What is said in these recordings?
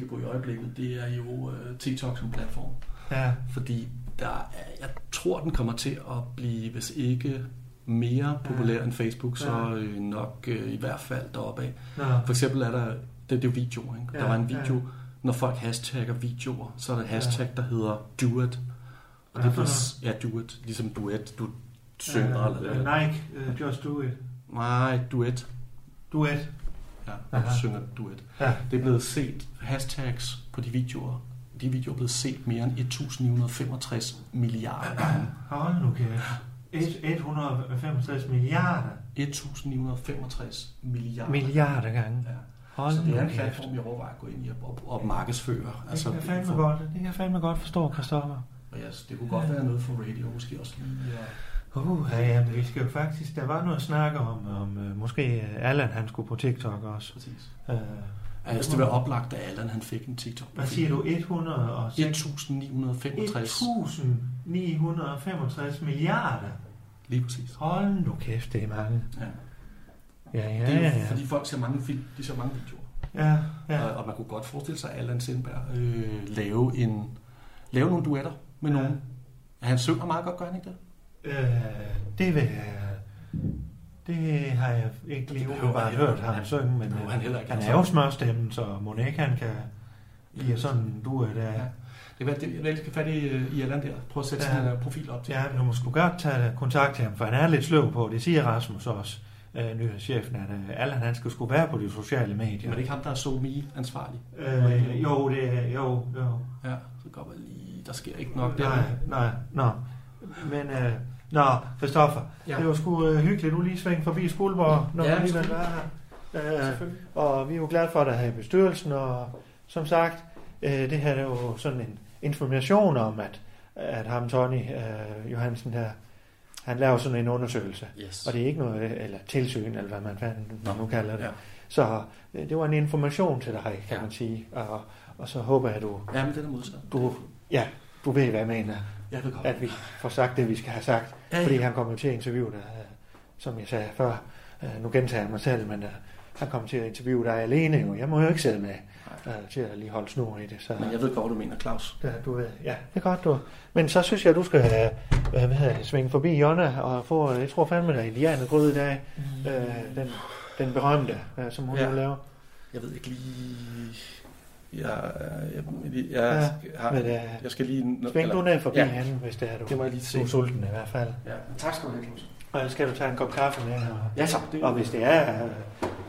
Kigger på i øjeblikket, det er jo øh, TikTok som platform. Ja, Fordi der er, jeg tror, den kommer til at blive, hvis ikke mere populær end Facebook, så Ja. øh, nok øh, i hvert fald deroppe af. Nå. For eksempel er der, det, det er jo videoer, ikke? Ja, der var en ja. video, når folk hashtagger videoer, så er der et hashtag, der hedder do it. Og Hvad det bliver, ja, do it, ligesom duet, du synger Øh, eller øh, Nike, uh, Just Do It. Nej, duet. Duet. Ja, når du Aha. synger duet. Ja. Det er blevet set, hashtags på de videoer, de videoer er blevet set mere end 1965 milliarder gange. Hold nu kæft. Et- 165 milliarder. 1965 milliarder. Milliarder gange. Ja. Hold Så det er en platform, jeg overvejer at gå ind i og, og, markedsføre. Det kan jeg fandme godt, det kan jeg fandme godt forstå, Christoffer. Og ja, det kunne godt være noget for radio, måske også lige. Ja. Uh, ja, ja, men vi skal jo faktisk, der var noget at snakke om, om uh, måske Allan han skulle på TikTok også. Præcis. Uh, synes, det var oplagt, at Allan han fik en TikTok. hvad siger du, 106? 1965. 1965 milliarder? Lige præcis. Hold nu kæft, det er mange. Ja. Ja, ja, Det er jo, ja, ja. fordi folk ser mange film, de ser mange videoer. Ja, ja. Og, og man kunne godt forestille sig, at Allan Sindberg øh, lave, en, lave nogle duetter med Ja. nogen. Han synger meget godt, gør han ikke det? Øh, det vil jeg... Det har jeg ikke lige umiddelbart han- hørt ham han- synge, men øh, han heller ikke. han Altså. er jo smørstemmen, så Monik han kan lide sådan du er der. Ja. Det er, det, jeg skal fat i, øh, i Allan der. Prøv at sætte Ja. ja. sin uh, profil op til. Ja, du må sgu godt tage kontakt til ham, for han er lidt sløv på, det siger Rasmus også, øh, nyhedschefen, at øh, Allan han skal sgu være på de sociale medier. Men er det ikke ham, der er så me ansvarlig? Øh, jo, det er, jo, jo. Ja, så går man lige, der sker ikke nok der. Nej, nej, nå. Men, øh, nå, Christoffer, ja. Det var sgu øh, hyggeligt, du lige sving forbi Skuldborg, når Ja, du selvfølgelig. var her. Øh. Og vi er jo glade for dig her i bestyrelsen, og som sagt, øh, det her er jo sådan en information om, at, at ham, Tony øh, Johansen her, han laver sådan en undersøgelse. Yes. Og det er ikke noget, eller tilsyn, eller hvad man fanden man nu kalder det. Ja. Så øh, det var en information til dig, kan Ja. man sige. Og, og så håber jeg, at du, Ja, men den er modsat. du, ja, du ved, hvad jeg mener. Jeg ved godt. At vi får sagt det, vi skal have sagt. Ja, ja. Fordi han kommer til at interviewe dig, øh, som jeg sagde før. Øh, Nu gentager jeg mig selv, men øh, han kommer til at interviewe dig alene. Jo. Jeg må jo ikke sidde med øh, til at lige holde snor i det. Så Men jeg ved godt, du mener, Claus. det, du ved, ja, det er godt, du. Men så synes jeg, at du skal have, hvad hedder det, svinge forbi Jonna og få, jeg tror fandme, der er indianergrød i dag. Øh, den, den berømte, øh, som hun Ja. ja. laver. Jeg ved ikke lige... Jeg, jeg, jeg, Ja, jeg, har, Men, øh, jeg skal lige... sving du ned forbi Ja. ja. hende, hvis det er, du, Det må jeg lige du se. er sulten i hvert fald. Ja, tak skal du have, Claus. Og ellers skal du tage en kop kaffe med. Og, Ja, tak. Det, og hvis det er, øh,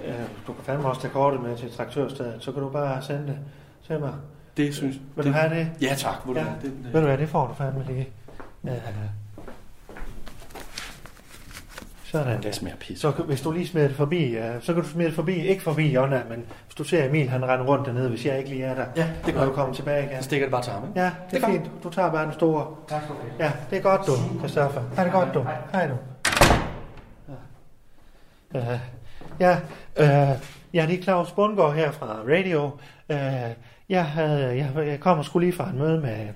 øh, du kan fandme også tage kortet med til traktørstedet, så kan du bare sende det til mig. det synes Vil det, du have det? Ja, tak. Vil du Ja. have den, øh, Ved du hvad, det får du fandme lige. Øh, sådan Det der. smager pis. Så kan- hvis du lige smider det forbi, øh, så kan du smide det forbi, ikke forbi Jonna, men hvis du ser Emil, han render rundt dernede, hvis jeg ikke lige er der, Ja, det gør du jeg. kommer tilbage igen. Så stikker det bare til ham, ikke? Ja, det Det er fint. Du tager bare den store. Tak for det. Ja, det er godt du, Christoffer. Ha' det godt du. Hej du. Ja, ja, uh, ja, det er Claus Bundgaard her fra Radio. Uh, jeg, havde, jeg, jeg kommer skulle lige fra et møde med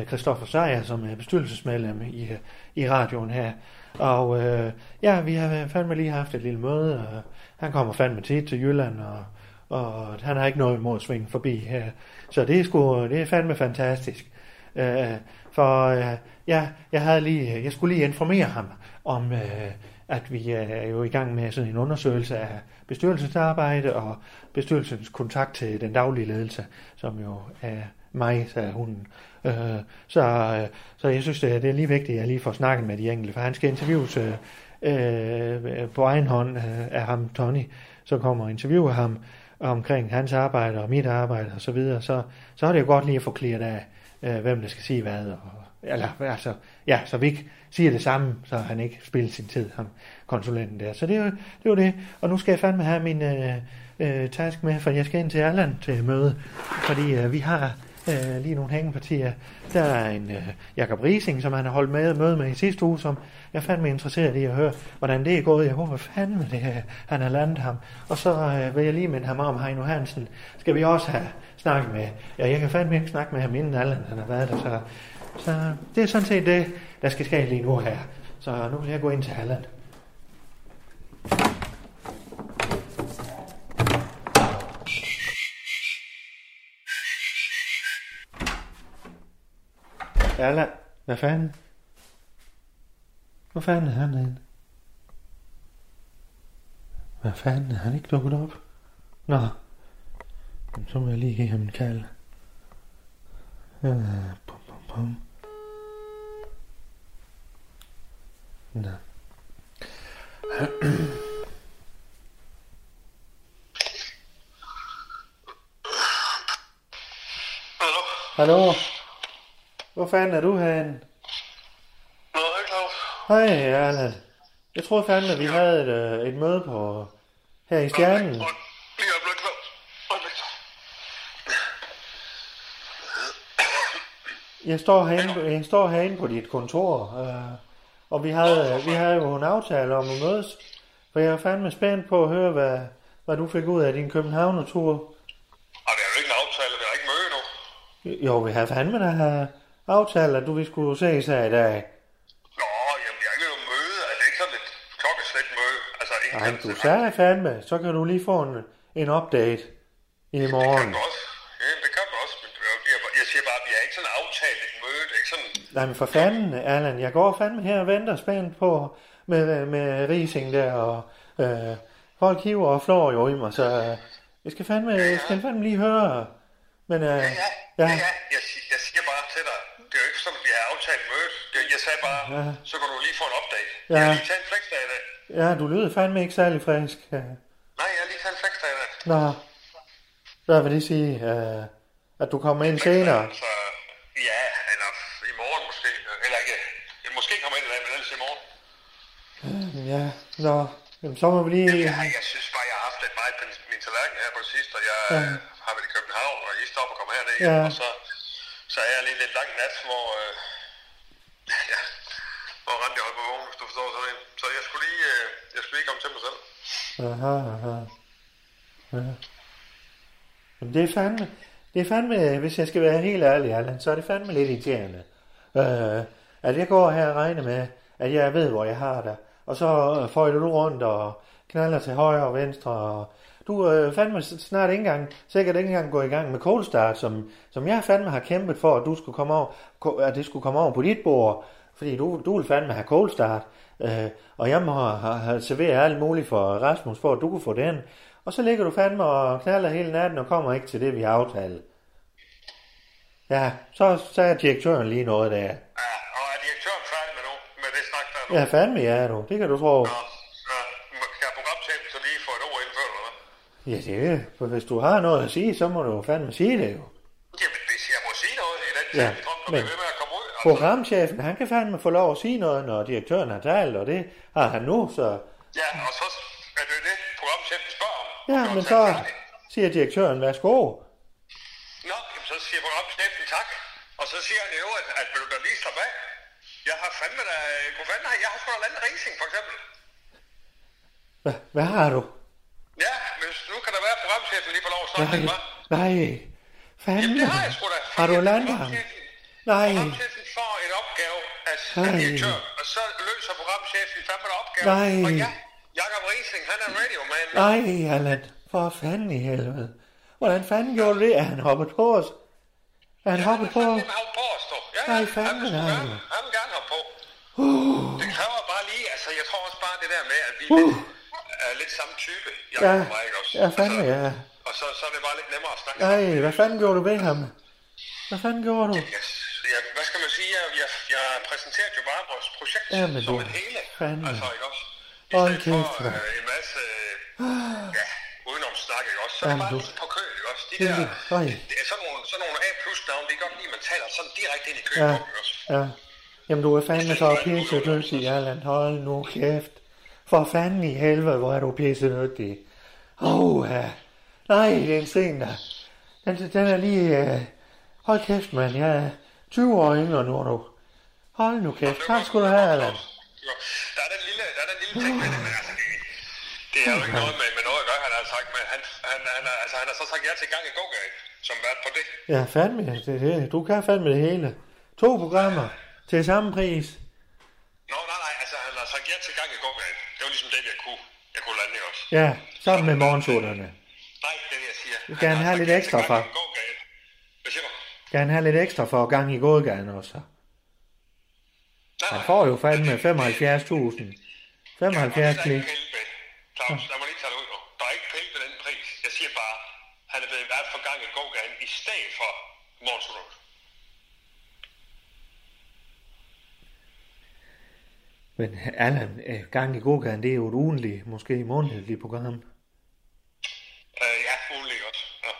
uh, Christoffer Sejer, som er bestyrelsesmedlem i, i radioen her. Og øh, ja, vi har fandme lige haft et lille møde, og han kommer fandme tit til Jylland, og, og han har ikke noget imod at svinge forbi her. Så det er, sgu, det er fandme fantastisk. Øh, for øh, ja, jeg, havde lige, jeg skulle lige informere ham om, øh, at vi er jo i gang med sådan en undersøgelse af bestyrelsens arbejde og bestyrelsens kontakt til den daglige ledelse, som jo er mig, sagde hun. Øh, så, øh, så jeg synes, det er, det er lige vigtigt, at jeg lige får snakket med de enkelte, for han skal interviews øh, øh, på egen hånd øh, af ham, Tony, så kommer og interviewer ham omkring hans arbejde og mit arbejde og så videre, så, så er det jo godt lige at få klaret af, øh, hvem der skal sige hvad, og, eller altså, ja, så vi ikke siger det samme, så han ikke spiller sin tid, ham konsulenten der. Så det er det, Var det. og nu skal jeg fandme have min, øh, øh, task med, for jeg skal ind til Erland til møde, fordi øh, vi har øh, lige nogle hængepartier. Der er en øh, Jakob Rising, som han har holdt med møde med i sidste uge, som jeg fandt fandme interesseret i at høre, hvordan det er gået. Jeg håber fandme, det er, han har landet ham. Og så øh, vil jeg lige minde ham om Heino Hansen. Skal vi også have snakket med? Ja, jeg kan fandme ikke snakke med ham inden Allan han har været der, så, så det er sådan set det, der skal ske lige nu her. Så nu vil jeg gå ind til Allan. Allan, hvad fanden? Hvor fanden er han henne? Hvad fanden er han ikke dukket op? Nå, Jamen, så må jeg lige give ham en kald. Ja, pum, pum, pum. Nå. Hallo? Hallo? Hvor fanden er du herinde? Nå, hej Claus. Hej, Erland. Jeg troede fandme, at vi havde et, øh, et møde på her i Stjernen. Lige øjeblik, Claus. Jeg står herinde, jeg står herinde på dit kontor, øh, og vi havde, vi havde jo en aftale om at mødes. For jeg er fandme spændt på at høre, hvad, hvad du fik ud af din Københavner-tur. Ej, det er jo ikke en aftale, det er ikke møde nu. Jo, vi havde fandme da have aftalt, at du vi skulle ses her i dag. Nå, jamen, det er ikke noget møde. Altså, det er ikke sådan et klokkeslæt møde. Altså, Nej, kan- du sagde fandme, så kan du lige få en, en update i Det morgen. kan du også. Ja, det kan også. Men det jo- jeg, jeg siger bare, at vi er ikke sådan aftalt et møde. Det er ikke sådan... Nej, men for fanden, Allan, jeg går fandme her og venter spændt på med, med rising der, og øh, folk hiver og flår jo i mig, så øh, jeg skal fandme, jeg skal fandme lige høre. Men øh, Ja, ja, ja, ja. Jeg, jeg siger bare til dig, at vi har aftalt mødet. Det, jeg sagde bare, Ja. så kan du lige få en update. Ja. Jeg har lige taget en flexdag i dag. ja, du lyder fandme ikke særlig frisk. Ja. Nej, jeg har lige taget en flexdag i dag. Nå, hvad vil det sige, øh, at du kommer ind senere? Så ja, eller i morgen måske. Eller ikke. Måske kommer ind i dag, men ellers i morgen. Ja, nå, jamen, så må vi lige... Ja, jeg synes bare, jeg har haft lidt meget på min tallerken her på det sidste, og jeg Ja. har været i København, og I op og komme herned Ja. og så, så er jeg lige lidt lang nat, hvor, øh, ja, hvor Randi holdt på vågen, hvis du forstår sådan en. Så jeg skulle lige, øh, jeg skulle lige komme til mig selv. Aha, aha. Ja. Men det er fandme, det er fandme, hvis jeg skal være helt ærlig, Allan, så er det fandme lidt irriterende. Øh, at jeg går her og regner med, at jeg ved, hvor jeg har dig. Og så øh, får føjter du rundt og knaller til højre og venstre. Og du øh, fandme snart ikke engang, sikkert ikke engang gå i gang med cold start, som, som jeg fandme har kæmpet for, at, du skulle komme over, at det skulle komme over på dit bord. Fordi du, du vil fandme have cold start. Øh, og jeg må have, have serveret alt muligt for Rasmus, for at du kunne få den. Og så ligger du fandme og knaller hele natten og kommer ikke til det, vi har aftalt. Ja, så sagde direktøren lige noget der. Ja, og er direktøren færdig med nu, med det snak der nu? Ja, fandme ja, du. Det kan du tro. Nå, ja, skal programchefen så lige få et ord indført, eller hvad? Ja, det er for hvis du har noget at sige, så må du jo fandme sige det jo. Jamen, hvis jeg må sige noget i den Ja, så men- ved med at komme ud. Altså, Programchefen, han kan fandme få lov at sige noget, når direktøren har talt, og det har han nu, så... ja, og så er det jo det, programchefen spørger om. Ja, men så siger direktøren, værsgo. Nå, jamen, så siger programchefen tak. Og så siger han jo, at, at vil du da lige slappe af? Jeg har fandme da... Fanden har jeg har sgu da landet racing, for eksempel. Hvad, hvad har du? Ja, men nu kan der være, programchefen lige får lov at snakke Nej, hva'? nej, fandme. Jamen, det har jeg sgu da. Har du landet ham? Nej, Programchefen får en opgave af Nej. af direktør, og så løser programchefen fandme en opgave. Nej. Og ja, Jakob Rising, han er radioman. nej, Allan. For fanden i helvede. Hvordan fanden gjorde du det? Er han hoppet på os? Er han hoppet på os? Han på os, du. Ja, Nej, ja, fandme han han vil gerne hoppe på. Det kræver bare lige, altså jeg tror også bare det der med, at vi Uh. lidt, er lidt samme type, Jakob Ja, og mig, ikke også? ja, fandme Altså, ja. Og så, så er det bare lidt nemmere at snakke. Nej, hvad fanden gjorde du ved ham? Hvad fanden gjorde du? Jeg, jeg, hvad skal man sige? Jeg, jeg, jeg præsenterede jo bare vores projekt Ja, men som et hele. fandme. Altså, ikke også? I Hold for kæft, mand. øh, en masse, øh, ja, udenom snak, ikke også? Så er Jamen, det bare du- lige på kø, ikke også? De Det er der, øj. det er sådan nogle, sådan nogle A-plus-navn, det er godt lige, man taler sådan direkte ind i køen Ja, ikke også? ja. Jamen, du er fandme så pisse dygtig, Allan. Hold nu kæft. For fanden i helvede, hvor er du pisse dygtig. Åh, oh. Nej, det er en sten, der. Den, den er lige... Øh... Hold kæft, mand. Jeg er 20 år yngre nu, du. Hold nu kæft. Tak skal du have, Allan. Der er den lille, der er den lille ting med det, men altså, det, det er jo ikke noget med, med noget at gøre, han har sagt, men han, han, han, er- altså, han har så sagt ja til gang i gågaden, som vært på det. Ja, fandme. Det, det, du kan fandme det hele. To programmer til samme pris. Nå, nej, nej, altså, han har sagt ja til gang i gågaden. Var ligesom det, jeg kunne, jeg kunne lande også. Ja, sammen med morgensutterne. Nej, det er det, jeg siger. gerne har have lidt ekstra for. Hvad siger du? Han have lidt ekstra for gang i gågaden også? Nej, Han får jo fandme 75.000. 75 Der er klik. Claus, lad mig lige tage det ud nu. Der er ikke pille ved den pris. Jeg siger bare, han er blevet vært for gang i gågaden i stedet for morgensutterne. Men Allan, øh, gang i gågaden, det er jo et ugenligt, måske månedligt program. Øh, ja, ugenlig også. Ja.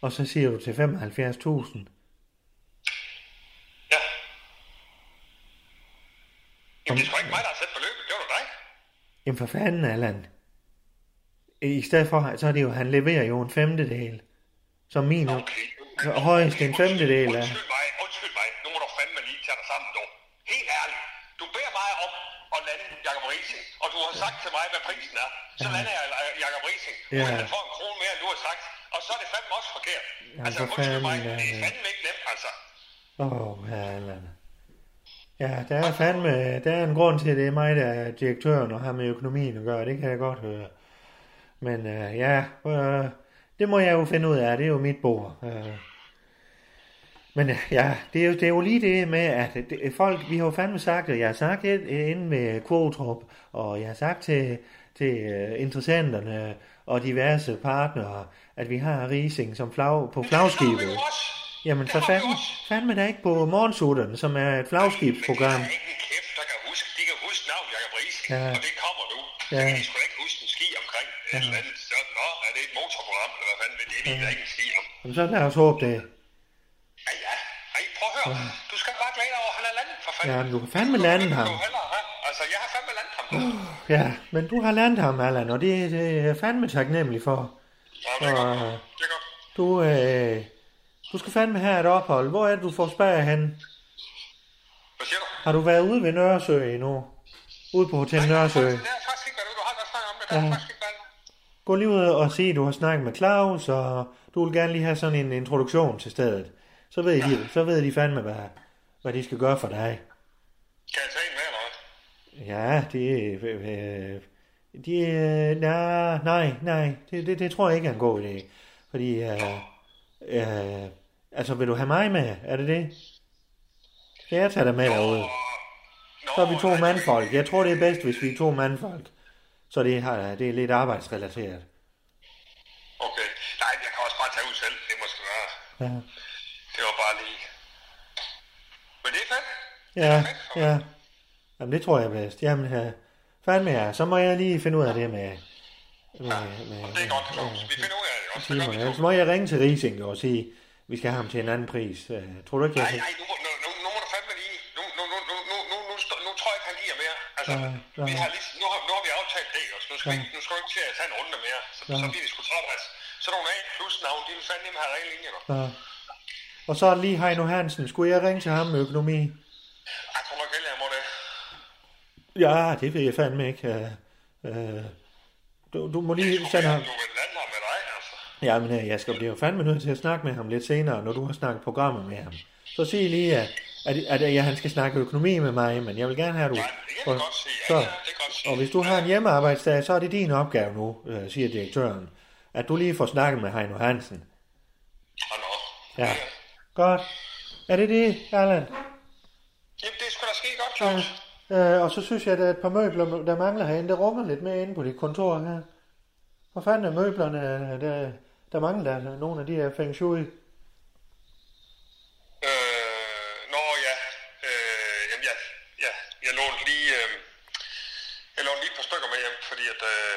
Og så siger du til 75.000. ja. Jamen, det er sgu ikke mig, der har sat beløbet. Det var da dig. Jamen for fanden, Allan. I stedet for, så er det jo, han leverer jo en femtedel. Som minimum. Okay. Så højst en femtedel af. Undskyld mig, undskyld mig. Nu må du fandme lige tage dig sammen, du. Helt ærligt. Du beder mig om at lande Jacob Rising, og du har sagt til mig, hvad prisen er. Så lander jeg øh, Jacob Rising, Ja. uden at få en krone mere, end du har sagt. Og så er det fandme også forkert. Ja, altså, for undskyld mig, fanden, det er fandme ikke nemt, altså. Åh, oh, Allan. Ja, der er fandme, der er en grund til, at det er mig, der er direktøren og har med økonomien at gøre. Det kan jeg godt høre. Men øh, ja, øh, det må jeg jo finde ud af. Det er jo mit bord. Øh. Men øh, ja, det er, jo, det er jo lige det med, at det, folk, vi har jo fandme sagt, og jeg har sagt det inde med Kvotrup, og jeg har sagt til, til øh, interessenterne og diverse partnere, at vi har Rising som flag, på Det flagskibet. Jamen Det for fanden, fandme da ikke på morgensutterne, som er et flagskibsprogram. Men det er ikke en kæft, der kan huske. De kan huske navn Jacob Rising, Ja. og det kommer nu. Ja. kan de sgu ikke huske en ski omkring ja. eller andet. Så, nå, er det et motorprogram, eller hvad fanden, men det er de da ikke en ski om. Jamen så lad os håbe det. Ja, ja. Ej, prøv at høre. Du skal bare glæde over, at han er landet, for fanden. Ja, men du kan fandme lande ham. Du heller, ha? Altså, jeg har fandme landet ham. Ja, men du har landet ham, Allan, og det, det er fandme taknemmelig for. Ja, det er Og, godt. Det er godt. Du, øh, du skal fandme have et ophold. Hvor er det, du får spær hen? Hvad siger du? Har du været ude ved Nørresø endnu? Ude på Hotel Nørresø? Det er faktisk ikke, hvad du, du har godt snakket om det. Det Ja. faktisk ikke, Gå lige ud og at du har snakket med Claus, og du vil gerne lige have sådan en introduktion til stedet. Så ved de, så ved de fandme, hvad, hvad de skal gøre for dig. Kan jeg tage en med, eller? Ja, det øh, de, øh, nej, nej, nej, det, det, det tror jeg ikke er en god idé. Fordi, øh, øh, altså vil du have mig med? Er det det? Skal jeg tage dig med derude? Så er vi to nej, mandfolk. Jeg tror, det er bedst, hvis vi er to mandfolk. Så det, har, det er lidt arbejdsrelateret. Okay. Nej, jeg kan også bare tage ud selv. Det må sgu være. Ja, det var bare lige... Men det er fedt. Ja, ja. Mig. Jamen, det tror jeg bedst. Jamen, ja. fandme ja. Så må jeg lige finde ud af det med... med, ja, det er godt, Ja, vi finder ud af det også. Det. Så må jeg ringe til Rising og sige, vi skal have ham til en anden pris. Uh, tror du ikke, jeg... Nej, nej, nu, nu, nu, nu må du fandme lige... Nu, nu, nu, nu, nu, nu, nu, nu tror jeg ikke, han giver mere. Altså, ja. Vi har lige, nu, har, nu har vi aftalt det, også. nu skal, ja. vi, nu skal vi ikke til at tage en runde mere. Så, ja. så bliver vi sgu træt, altså. Så nogle af plus navn, de vil fandme have renlige linjer, Ja. Og så lige Heino Hansen. Skulle jeg ringe til ham med økonomi? Jeg tror nok heller, jeg må det. Ja, det ved jeg fandme ikke. Øh, øh, du, du må lige sende ham... Vil altså. Jamen, øh, jeg skal blive fandme nødt til at snakke med ham lidt senere, når du har snakket programmer med ham. Så sig lige, at, at, at, at han skal snakke økonomi med mig, men jeg vil gerne have, at du... Nej, det kan vi godt sige. Ja, så, ja, det godt sige. og hvis du har en hjemmearbejdsdag, så er det din opgave nu, øh, siger direktøren. At du lige får snakket med Heino Hansen. Og nå. Ja. Godt. Er det det, Erland? Jamen, det skulle da ske godt, Claus. Øh, og så synes jeg, at der er et par møbler, der mangler herinde. Der runger lidt med inde på dit kontor her. Hvor fanden er møblerne? Der, der mangler der nogle af de her feng shui. Øh, nå ja, øh, jamen ja, ja, jeg lånte lige, øh, jeg lånte lige et par stykker med hjem, fordi at, øh,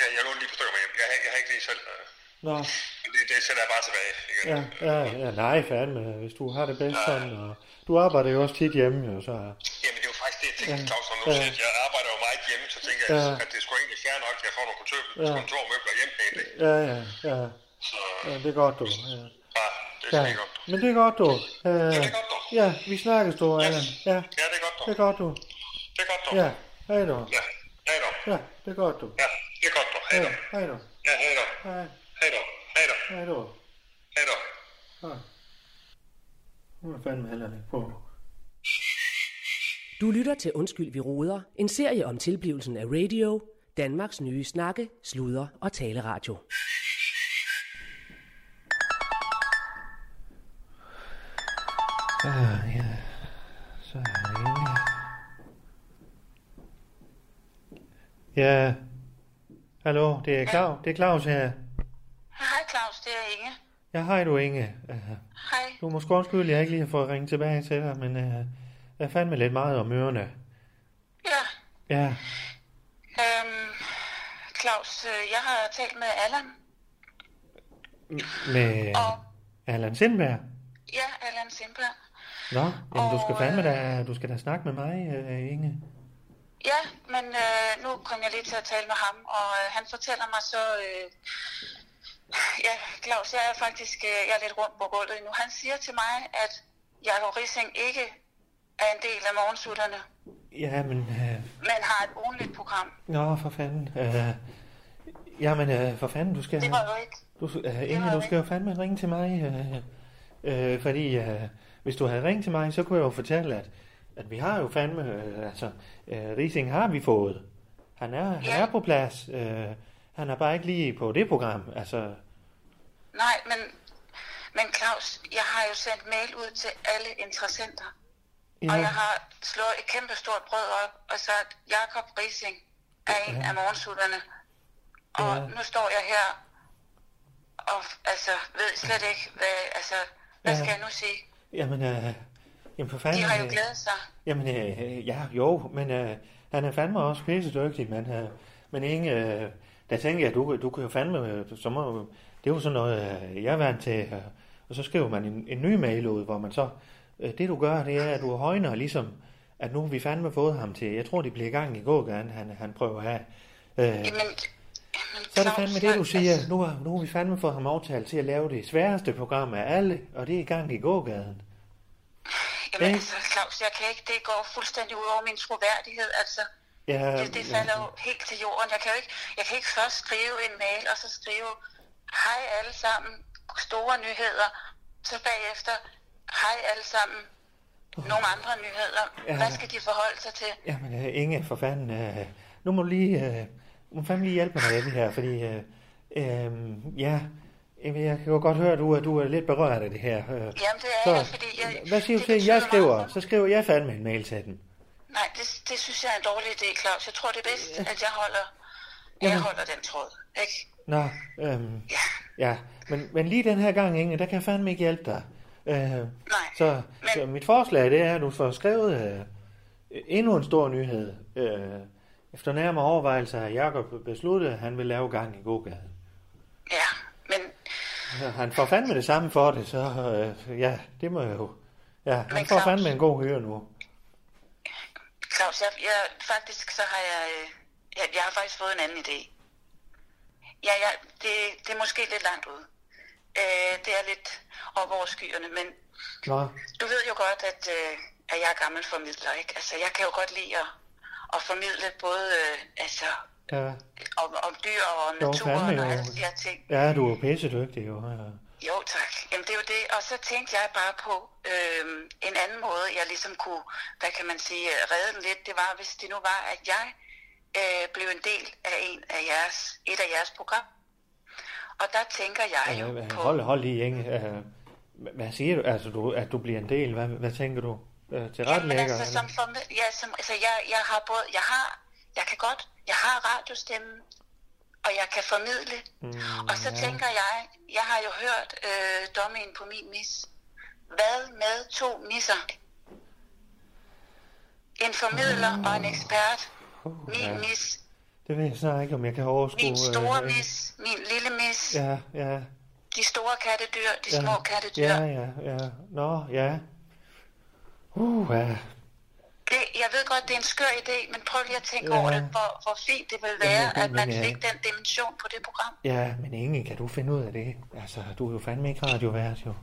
ja, jeg lånte lige et par stykker med hjem. Jeg, har- jeg har ikke lige selv, øh, Nå, men det, det sætter jeg bare tilbage igen. ja, ja, ja, nej, fandme, hvis du har det bedst sådan, og du arbejder jo også tit hjemme, jo, så... Jamen det er jo faktisk det, jeg tænkte, Ja, Claus, når du ja. siger, at jeg arbejder jo meget hjemme, så tænker jeg, Ja. at det skulle egentlig fair nok, at jeg får nogle kontor, Ja. kontormøbler hjem egentlig. Ja, ja, ja. Så ja det er godt, du. Ja. ja, det er Ja, ja. godt. men det er godt, du. Øh, det er godt, du. Ja, vi snakkes, du, Allan. Ja, Ja, det er godt, det dog. er godt, du. Det er godt, dog. Ja, hej du. Ja, hej dog. Ja, det er godt, du. Ja, det er godt, dog. Hej Ja, dog. hej du. Ja, hej dog. Hej, Hej dog. Hej dog. hej du. Hej dog. Hej. Nu er fandme heller ikke på. Du lytter til Undskyld, vi roder, en serie om tilblivelsen af radio, Danmarks nye snakke, sludre og taleradio. Ah, ja. Så er det Inge. Ja. Hallo, det er Claus, det er Claus her. Det er Inge. Ja, hej du Inge. Uh, Hej. du må undskylde, jeg ikke lige har fået ringet tilbage til dig, men uh, jeg fandt mig lidt meget om ørerne. Ja, Ja, øhm, Claus, øh, jeg har talt med Allan. med Og Allan Sindberg. ja, Allan Sindberg. Nå, jamen du skal Og, fandme da, du skal da snakke med mig, uh, Inge. Ja, men øh, nu kom jeg lige til at tale med ham, og øh, han fortæller mig så... Øh, ja, Claus, jeg er faktisk øh, jeg er lidt rundt på gulvet nu. Han siger til mig, at Jacob Rissing ikke er en del af morgensutterne, Ja, men... Uh, men har et ugenligt program. nå, for fanden. Uh, jamen, uh, for fanden, du skal... Det var jo ikke... Du, uh, Inge, du skal jo fandme ringe til mig, uh, uh, fordi uh, hvis du havde ringet til mig, så kunne jeg jo fortælle, at, at vi har jo fandme, uh, altså, uh, Rising har vi fået. Han er, han Ja. er på plads. Uh, han er bare ikke lige på det program. Altså, Nej, men, men Claus, jeg har jo sendt mail ud til alle interessenter. ja, Og jeg har slået et kæmpe stort brød op og sagt, Jakob Rising er en af morgensutterne. Og Ja. nu står jeg her og altså, ved slet ikke, hvad, altså, hvad Ja. skal jeg nu sige? jamen, uh, jamen for fanden. De har jo øh, glædet sig. Jamen, øh, ja, jo, men øh, han er fandme også pisse dygtig, men, øh, men Inge, øh, der tænker jeg, du, du kan jo fandme, så må, det er jo sådan noget, øh, jeg er vant til, øh, og så skriver man en, en ny mail ud, hvor man så, øh, det du gør, det er, at du højner ligesom, at nu har vi fandme fået ham til, jeg tror, det bliver i gang i gågaden, han, han prøver at have. Øh, Jamen, jamen så er det fandme det, du siger, nu har, nu har vi fandme fået ham aftalt til at lave det sværeste program af alle, og det er i gang i gågaden. Jamen, altså, Claus, jeg kan ikke, det går fuldstændig ud over min troværdighed, altså. Ja, Det, det falder jo helt til jorden. Jeg kan jo ikke, jeg kan ikke først skrive en mail, og så skrive, hej alle sammen, store nyheder. Så bagefter, hej alle sammen, nogle andre nyheder. Ja. Hvad skal de forholde sig til? Jamen, øh, Inge, for fanden. Øh, nu må du lige, øh, må du fandme lige hjælpe mig med det her, fordi, øh, øh, ja, jeg kan jo godt høre, at du, er- du er lidt berørt af det her. Øh, Jamen, det er så, jeg, fordi jeg... hvad siger du til, jeg skriver, så skriver jeg fandme en mail til dem. Nej, det, det synes jeg er en dårlig idé, Claus. Jeg tror, det er bedst, at jeg holder, jeg holder den tråd. Ikke? Nå, øhm, Ja, ja, men, men lige den her gang, Inge, der kan jeg fandme ikke hjælpe dig. Øh, nej. så, Men- så mit forslag, det er, at du får skrevet øh, endnu en stor nyhed. Øh, efter nærmere overvejelser har Jacob besluttet, at han vil lave gang i gågaden. Ja, men han får fandme det samme for det, så øh, ja, det må jeg jo. Ja, han Men får Claus- fandme en god hyre nu. Claus, jeg, jeg, faktisk så har jeg, øh, jeg, jeg har faktisk fået en anden idé. Ja, ja, det, det er måske lidt langt ude. Øh, det er lidt op over skyerne, men Nå, du ved jo godt, at, øh, at jeg er gammel formidler, ikke? Altså, jeg kan jo godt lide at, at formidle både øh, altså, ja, om, om dyr og om Jo, naturen og jo. alle de her ting. ja, du er pisse dygtig jo. Ja. Jo, tak. Jamen, det er jo det. Og så tænkte jeg bare på øh, en anden måde, jeg ligesom kunne, hvad kan man sige, redde den lidt. Det var, hvis det nu var, at jeg øh, blev en del af en af jeres, et af jeres program. Og der tænker jeg jo Ja, på... hold, hold lige, Inge. Uh, hvad siger du? Altså, du, at du bliver en del? Hvad, hvad tænker du? Uh, til Jamen retlægger? altså, som formid... ja, som, altså jeg, jeg har både, jeg har, jeg kan godt, jeg har radiostemmen, og jeg kan formidle. Mm, Og så ja. tænker jeg, jeg har jo hørt øh, dommen på min mis. Hvad med to misser? En formidler og en ekspert. Uh, Min ja. mis, Det ved jeg snart ikke, om jeg kan overskue. min store øh, mis, min lille mis, Ja, ja. de store kattedyr, de ja, små kattedyr. Ja, ja, ja. Nå, ja. Uh, ja. Det, jeg ved godt, det er en skør idé, men prøv lige at tænke Ja. over det, hvor, hvor fint det vil være, men- at man ja. fik den dimension på det program. Ja, men Inge, kan du finde ud af det? Altså, du er jo fandme ikke radiovært, jo.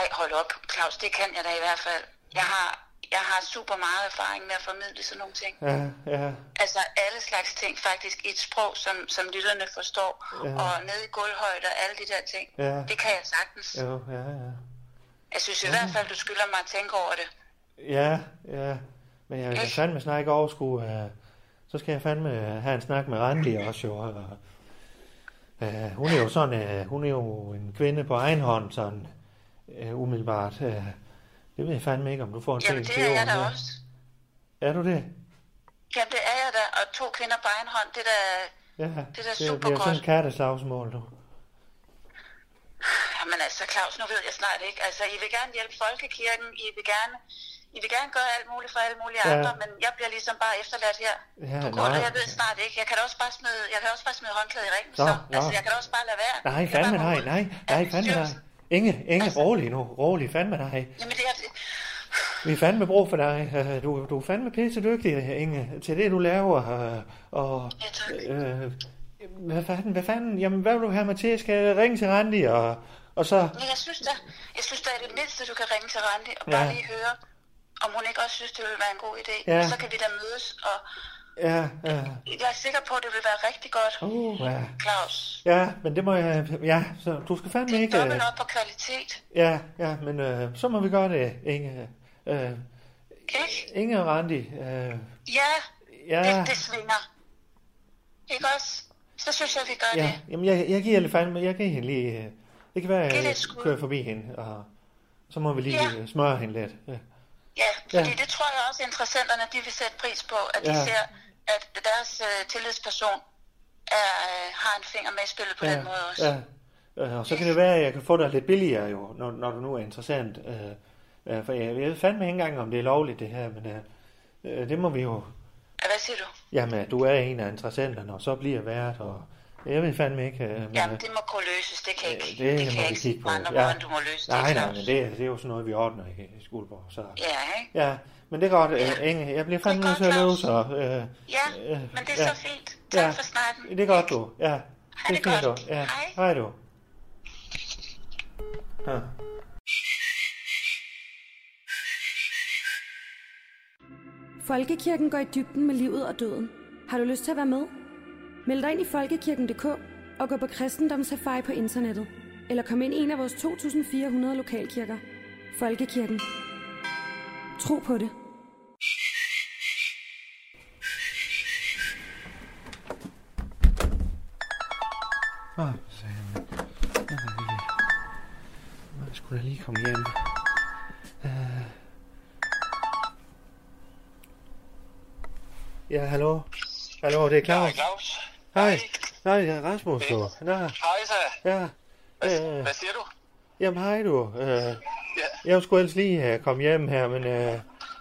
Ej, hold op, Claus, det kan jeg da i hvert fald. Jeg har, jeg har super meget erfaring med at formidle sådan nogle ting. Ja, ja, Altså alle slags ting faktisk i et sprog, som, som lytterne forstår. Ja. Og nede i gulvhøjde og alle de der ting. Ja. Det kan jeg sagtens. jo, ja, ja. Jeg synes i hvert fald, du skylder mig at tænke over det. Ja, ja. Men jeg vil fandme snart ikke overskue. Uh, så skal jeg fandme have en snak med Randi også, jo. Og, uh, hun er jo sådan, uh, hun er jo en kvinde på egen hånd, sådan uh, umiddelbart. Uh, det ved jeg fandme ikke, om du får en Jamen det er jeg da også. Er du det? Jamen det er jeg da, og to kvinder på egen hånd, det er da... Ja, Det er da det super bliver sådan godt. en katteslagsmål, du. Jamen altså, Claus, nu ved jeg snart ikke. Altså, I vil gerne hjælpe Folkekirken, I vil gerne, I vil gerne gøre alt muligt for alle mulige Ja. andre, men jeg bliver ligesom bare efterladt her. Ja, på grund af, jeg ved snart ikke. Jeg kan da også bare smide, jeg kan også bare smide håndklædet i ringen, så. nå. Altså, jeg kan da også bare lade være. Nej, fandme nej, nej, nej, fandme nej. Inge, Inge, Altså- rolig nu, rolig, fandme nej. Jamen det er... Vi er fandme brug for dig. Øh, Du, du er fandme pisse dygtig, Inge, til det, du laver. øh, Og, Ja, tak. øh, hvad fanden, hvad fanden, jamen, hvad vil du have mig til? Skal jeg ringe til Randi, og, og så... Men jeg synes da, jeg synes da, det mindste, du kan ringe til Randi og bare Ja. lige høre, om hun ikke også synes, det vil være en god idé. Ja. Så kan vi da mødes, og Ja, ja, jeg er sikker på, at det vil være rigtig godt, uh, ja. Claus. Ja, men det må jeg... Ja, så du skal fandme Det er ikke... øh, dobbelt op på kvalitet. Ja, ja, men øh, så må vi gøre det, Inge. Øh, Ikke? Inge og Randi. Øh, Ja, ja, det, det svinger. Ikke også? Så synes jeg, vi gør ja, det. jamen, jeg, jeg giver det fandme... Jeg giver hende lige... øh, Det kan være, at det jeg kører forbi hende, og så må vi lige ja. smøre hende lidt. Ja. Ja, fordi Ja. det tror jeg også, interessenterne de vil sætte pris på, at de Ja. ser, at deres uh, tillidsperson er, uh, har en finger med i spillet på den måde også. Ja. Øh, Og så kan det være, at jeg kan få dig lidt billigere jo, når, når du nu er interessant. Øh, øh, for jeg, jeg ved fandme ikke engang, om det er lovligt det her, men øh, øh, det må vi jo... Ja, Hvad siger du? Jamen, du er en af interessenterne, og så bliver vært, og jeg ved fandme ikke... Øh, men, Jamen, øh, det må kunne løses. Det kan, ikke, det, det, det kan jeg ikke sige kigge på andre måder, end du må løse nej, det. nej, Claus. men det, det er jo sådan noget, vi ordner i, i Skuldborg. Så. Ja, ikke? Ja, men det er godt, øh, Inge. Jeg bliver fandme er nødt til at løbe, så... Øh, Ja, øh, men det er ja. så fint. Tak Ja. for snakken. Det er godt, du. Ja, Ha' det er det fint, godt. du. Ja. Hej. Hej, du. Ja. Folkekirken går i dybden med livet og døden. Har du lyst til at være med? Meld dig ind i folkekirken.dk og gå på kristendomssafari på internettet. Eller kom ind i en af vores 2.400 lokalkirker. Folkekirken. Tro på det. Åh, sagde han. Jeg var lige... Jeg skulle da lige komme hjem. Uh... Ja, hallo? Hallo, det er Claus. Claus. Hej. Nej, det er Rasmus, du. Nå, Hej så. ja. Hvad, Øh, hvad siger du? jamen, hej du. Uh, Ja. jeg skulle ellers lige uh, komme hjem her, men uh,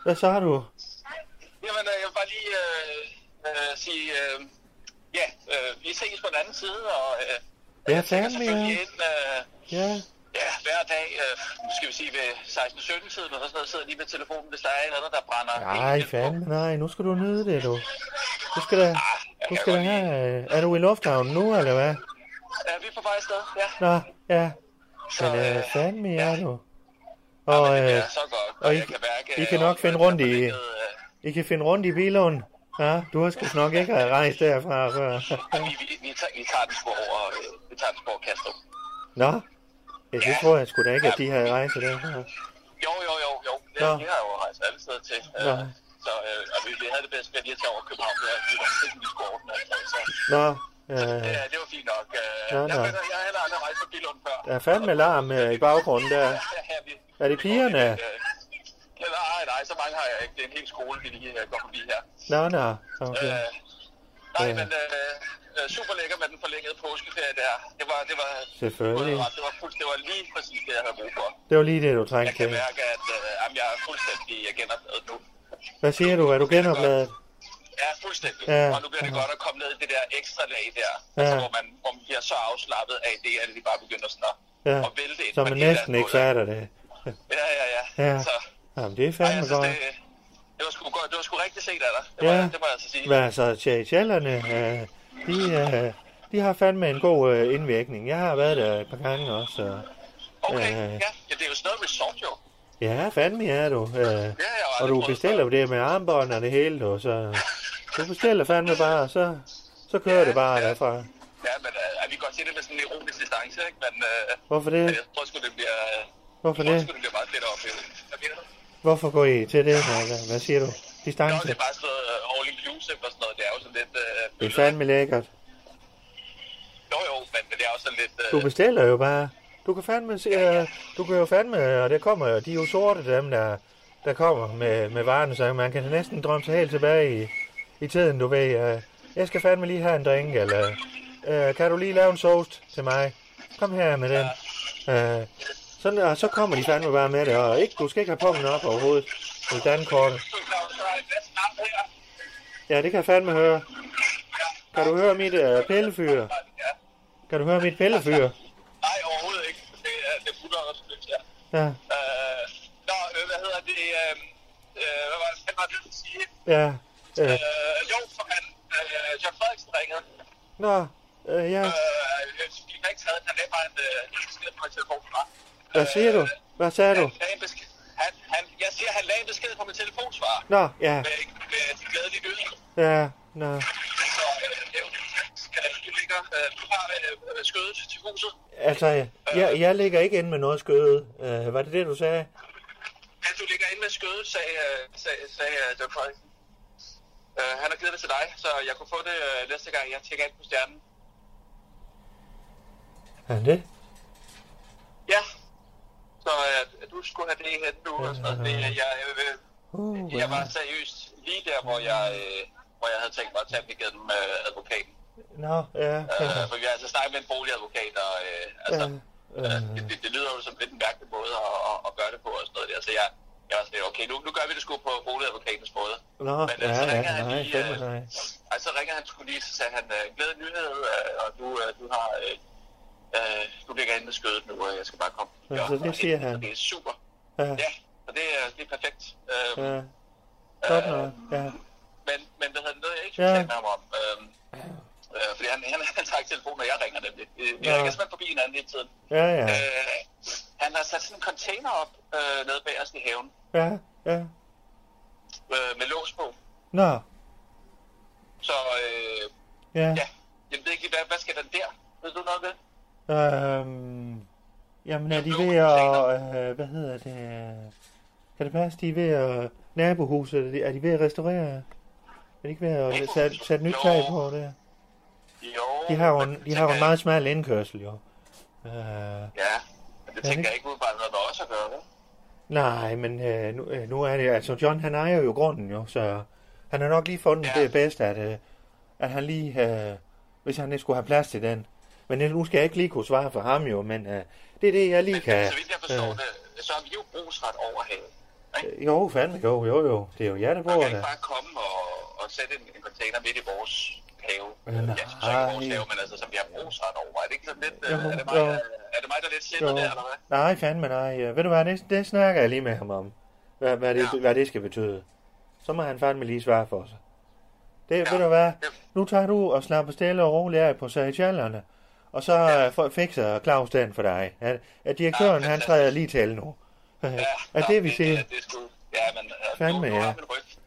hvad så du? Jamen, øh, jeg vil bare lige øh, øh, sige, øh, ja, øh, vi ses på den anden side, og øh, Ja, jeg tænker fandme, ja. ind, øh, Ja, ja, hver dag, øh, skal vi sige ved 16-17-tiden, eller sådan noget, sidder lige ved telefonen, hvis der er et eller andet, der brænder. nej, fandme nej. Nu skal du nyde det, du. Du skal da, Ah, du skal da have... øh, Er du i lufthavnen nu, eller hvad? Ja, vi er på vej afsted, ja. Nå, ja. Så, Men øh, øh, fandme ja, du. Og, men det øh, så godt, og I- jeg kan mærke, I øh, kan nok finde rundt i- har forlænget, øh, I kan finde rundt i Bilund. Ja, du har sgu nok ikke have rejst derfra før. Vi, vi, vi, tager, vi tager den sgu over, vi tager den over Kastrup. Nå, ja, det tror jeg sgu da ikke, at de havde rejst derfra. Jo, jo, jo, jo. Det, Nå. de har jo rejst alle steder til. Nå. Øh, så øh, og vi, vi havde det bedst ved lige at tage over København. Det er vi var ting, vi skulle ordne. Altså, så Nå, ja, øh, det var fint nok. Øh, Nå, jeg, ved, jeg har heller aldrig rejst på Billund før. der er fandme larm øh, i baggrunden der. Ja, ja, vi, Er det pigerne? Øh, ja, nej, nej, så mange har jeg ikke. Det er en hel skole, vi lige øh, går forbi her. Nå, nå, okay. Øh, nej, Ja. men øh, øh, super lækker med den forlængede påskeferie der. Det var, det var, Selvfølgelig. Det var, fuldt, det var lige præcis det, jeg havde brug for. Det var lige det, du Jeg trængte kan til. mærke, at øh, jamen, jeg er fuldstændig genopladet nu. Hvad siger du? Er du genopladet? Ja, fuldstændig. Ja, og nu bliver det aha. godt at komme ned i det der ekstra lag der, ja. altså, hvor, man, hvor man bliver så afslappet af det, at de bare begynder sådan at, Ja, at vælte ind så man næsten ikke fatter det. Ja, ja, ja. Ja. Så, Jamen, det er ej, fandme synes, godt. det, det var sgu godt. Det set af dig. Det, Ja. jeg- det må jeg altså sige. Men altså, tjallerne, øh, de, øh, de har fandme en god øh, indvirkning. Jeg har været der et par gange også. Og, Okay, øh, ja. ja. det er jo sådan noget resort, jo. Ja, fandme er du. Øh, Ja, har og du bestiller jo det med armbånd og det hele, du. Så du bestiller fandme bare, så, så kører det bare derfra. Ja, men uh, vi kan godt se det med sådan en ironisk distance, ikke? Men uh, Hvorfor det? jeg tror sgu, det bliver... Hvorfor jeg tror det? sgu, det bliver meget fedt at opleve. Hvorfor går I til det? Hvad, hvad- siger du? Nå, Distance? det er bare sådan noget uh, all inclusive og sådan noget. Det er jo sådan lidt... Uh, Det er fandme lækkert. Jo, jo, men, det er også sådan lidt... Uh, Du bestiller jo bare. Du kan fandme se, uh, du kan jo fandme, øh, og det kommer de er jo sorte, dem der, der kommer med, med varerne, så man kan næsten drømme sig helt tilbage i, i tiden, du ved. Uh, jeg skal fandme lige have en drink, eller uh, kan du lige lave en toast til mig? Kom her med den. Uh, sådan, og så kommer de fandme bare med det, og ikke, du skal ikke have pungen op overhovedet. Med dankortet. Ja, det kan jeg fandme høre. Kan du høre mit uh, pillefyr? Kan du høre mit pillefyr? Ja. Øh, nå, øh, hvad hedder det? Øh, øh, hvad var det, hvad var det, ville sige? ja. Øh, Øh, jo, for han, øh, Jeff Frederiksen ringede. nå, øh, ja. Øh, vi kan ikke tage han lagde bare en øh, besked på min telefon. Hvad siger du? Hvad sagde du? Han besked. Han, han, jeg siger, han lagde en besked på min telefonsvar. Nå, ja, Med, med de glædelige nyheder. ja, nå. Så øh, det er jo skal du ligger, øh, du har øh, skødet til huset. Altså, jeg, jeg ligger ikke inde med noget skøde. Øh, var det det, du sagde? Ja, du ligger inde med skødet, sagde, øh, sagde, sagde uh, Jeff Frederiksen. Uh, han har givet det til dig, så jeg kunne få det uh, næste gang, jeg tjekker ind på stjernen. Er han det? Ja. Så uh, du skulle have det hen nu. Og sådan noget. Det, jeg, jeg, øh, Uh, jeg var seriøst lige der, hvor jeg, øh, hvor jeg havde tænkt mig at tage igennem øh, advokaten. Nå, ja. Øh, for vi har altså snakket med en boligadvokat, og øh, altså, Ja, øh, det, det, det lyder jo som lidt en mærkelig måde at, at, at gøre det på og sådan noget der. Så jeg, jeg var sådan okay, nu, nu gør vi det sgu på boligadvokatens måde. Nå, Men ja, øh, så ja, ringer han nej, lige, øh, nej. altså, så ringer han sgu lige, så sagde han, øh, glædelig nyhed, øh, og du, øh, du har, øh, øh, du ligger inde med skødet nu, og jeg skal bare komme. Ja, så det siger han. Så det er super. Ja, Ja, så det, er- det er perfekt. Øh, ja. Godt nok, ja. men, men det, noget jeg ikke Ja. tale med ham om, øh, øh, fordi han, han, han tager ikke telefonen, når jeg ringer nemlig. Vi vi Ja. ringer simpelthen forbi hinanden hele tiden. Ja, ja. Øh, han har sat sådan en container op øh, nede bag os i haven, Ja, ja. øh, med lås på. Nå, Så øh, ja. ja, jeg ved ikke, hvad, hvad skal den der? Ved du noget om det? Øhm, jamen er de ved at, øh, hvad hedder det, kan det passe, de er ved at, nabohuset, er de, er de ved at restaurere? Er de ikke ved at sætte, sætte nyt tag på det? Jo. De har jo en, de har jo en meget smal indkørsel, jo. Øh, jeg- Ja, men det tænker jeg ikke udebart noget med os at gøre, vel? nej, men øh, nu, øh, nu er det, altså John han ejer jo grunden, jo, så han har nok lige fundet Ja. det bedst, at, øh, at han lige, øh, hvis han ikke skulle have plads til den. Men øh, nu skal jeg ikke lige kunne svare for ham jo, men øh, det er det, jeg lige Men, kan... men så vidt jeg forstår øh, det, så har vi jo brugsret over havet. Ikke? Jo, fandme, jo, jo, jo. Det er jo jer, der Man bor kan der. ikke bare komme og, og sætte en, en container midt i vores have. Øh, ja, så ikke vores have, men altså, som vi har brugsret over. Er det ikke sådan lidt... Jo, øh, er, det mig, jo. er det mig, der er lidt sindet Jo. der, eller hvad? Nej, fandme nej. Ja, Ved du hvad, det, det snakker jeg lige med ham om. Hvad, hvad, det, Ja. hvad det skal betyde. Så må han fandme lige svare for sig. Det, Ja. ved du hvad, Ja. nu tager du og slapper stille og roligt af på Seychellerne. Og så ja. fikser Claus den for dig. At, at direktøren, Ja, han træder lige til nu. Ja, nå, det, vi siger? Det, det. Ja, men øh, Fandme, nu, nu ja.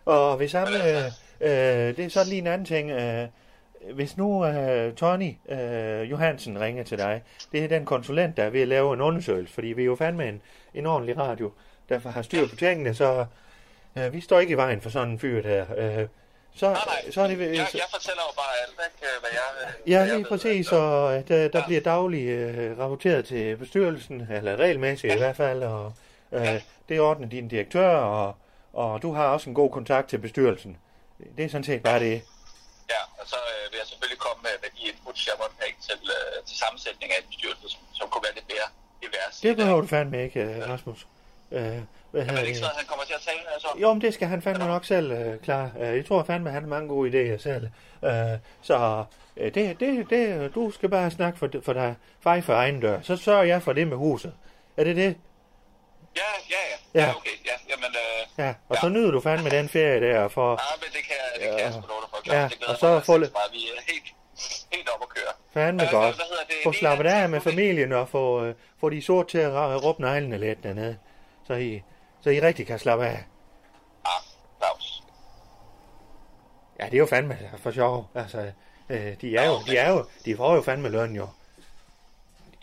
Og hvis han, Men øh, altså- øh, det er så lige en anden ting. Øh, hvis nu øh, Tony øh, Johansen ringer til dig, det er den konsulent, der er ved at lave en undersøgelse, fordi vi er jo fandme en, en ordentlig radio, derfor har styr på tingene, så øh, vi står ikke i vejen for sådan en fyr der. Øh, så, Nej, nej. så er det... jeg, jeg fortæller jo bare alt, ikke, hvad jeg... Ja, hvad jeg lige ved, præcis, og øh, der, der Ja. bliver dagligt øh, rapporteret til bestyrelsen, eller regelmæssigt i hvert fald, og øh, det ordner din direktør, og, og du har også en god kontakt til bestyrelsen. Det er sådan set bare det. Så øh, vil jeg selvfølgelig komme med, med de inputs, jeg måtte have til, øh, til sammensætning af en bestyrelse, som, som kunne være lidt mere divers. Det behøver du fandme ikke, øh, Rasmus. Øh, hvad hedder er det ikke sådan, at han kommer til at tale om? Jo, men det skal han fandme nok selv øh, klare. Øh, jeg tror fandme, han har mange gode idéer selv. Øh, så øh, det, det, det, du skal bare snakke for, for dig, fej for egen dør. Så sørger jeg for det med huset. Er det det? Ja, ja, ja. Ja. ja okay. Ja, jamen, øh, Ja, og så nyder du fandme den ferie der, for ja, men det kan, jeg- det kan jeg sgu love for. Ja, det og så mig få lidt- meget. Vi er helt, helt op at køre. fandme Øh, godt. det? Få slappet af med familien og få, øh, få de sort til at råbe neglene lidt dernede, så I, så I rigtig kan slappe af. Ah, Claus. Ja, det er jo fandme for sjov. Altså, øh, de er jo, de er jo, de får jo fandme løn jo.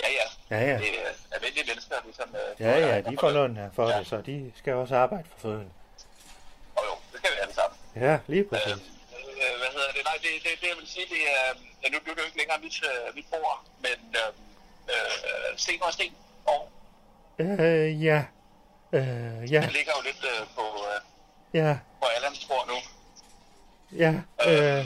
Ja, ja. Ja, ja. Det er almindelige mennesker, ligesom... Øh, Ja, ja, de får løn her for det, så de skal også arbejde for føden. Jo, jo, det kan vi alle sammen. Ja, lige præcis. Øh, hvad hedder det? Nej, det, det, det jeg vil sige, det er... Ja, nu, nu er det jo ikke længere mit, øh, mit bord, men øh, øh, sten og sten. Og Øh, ja. Øh, ja, det ligger jo lidt øh, på, øh, ja, på Allans bord nu. ja. Øh,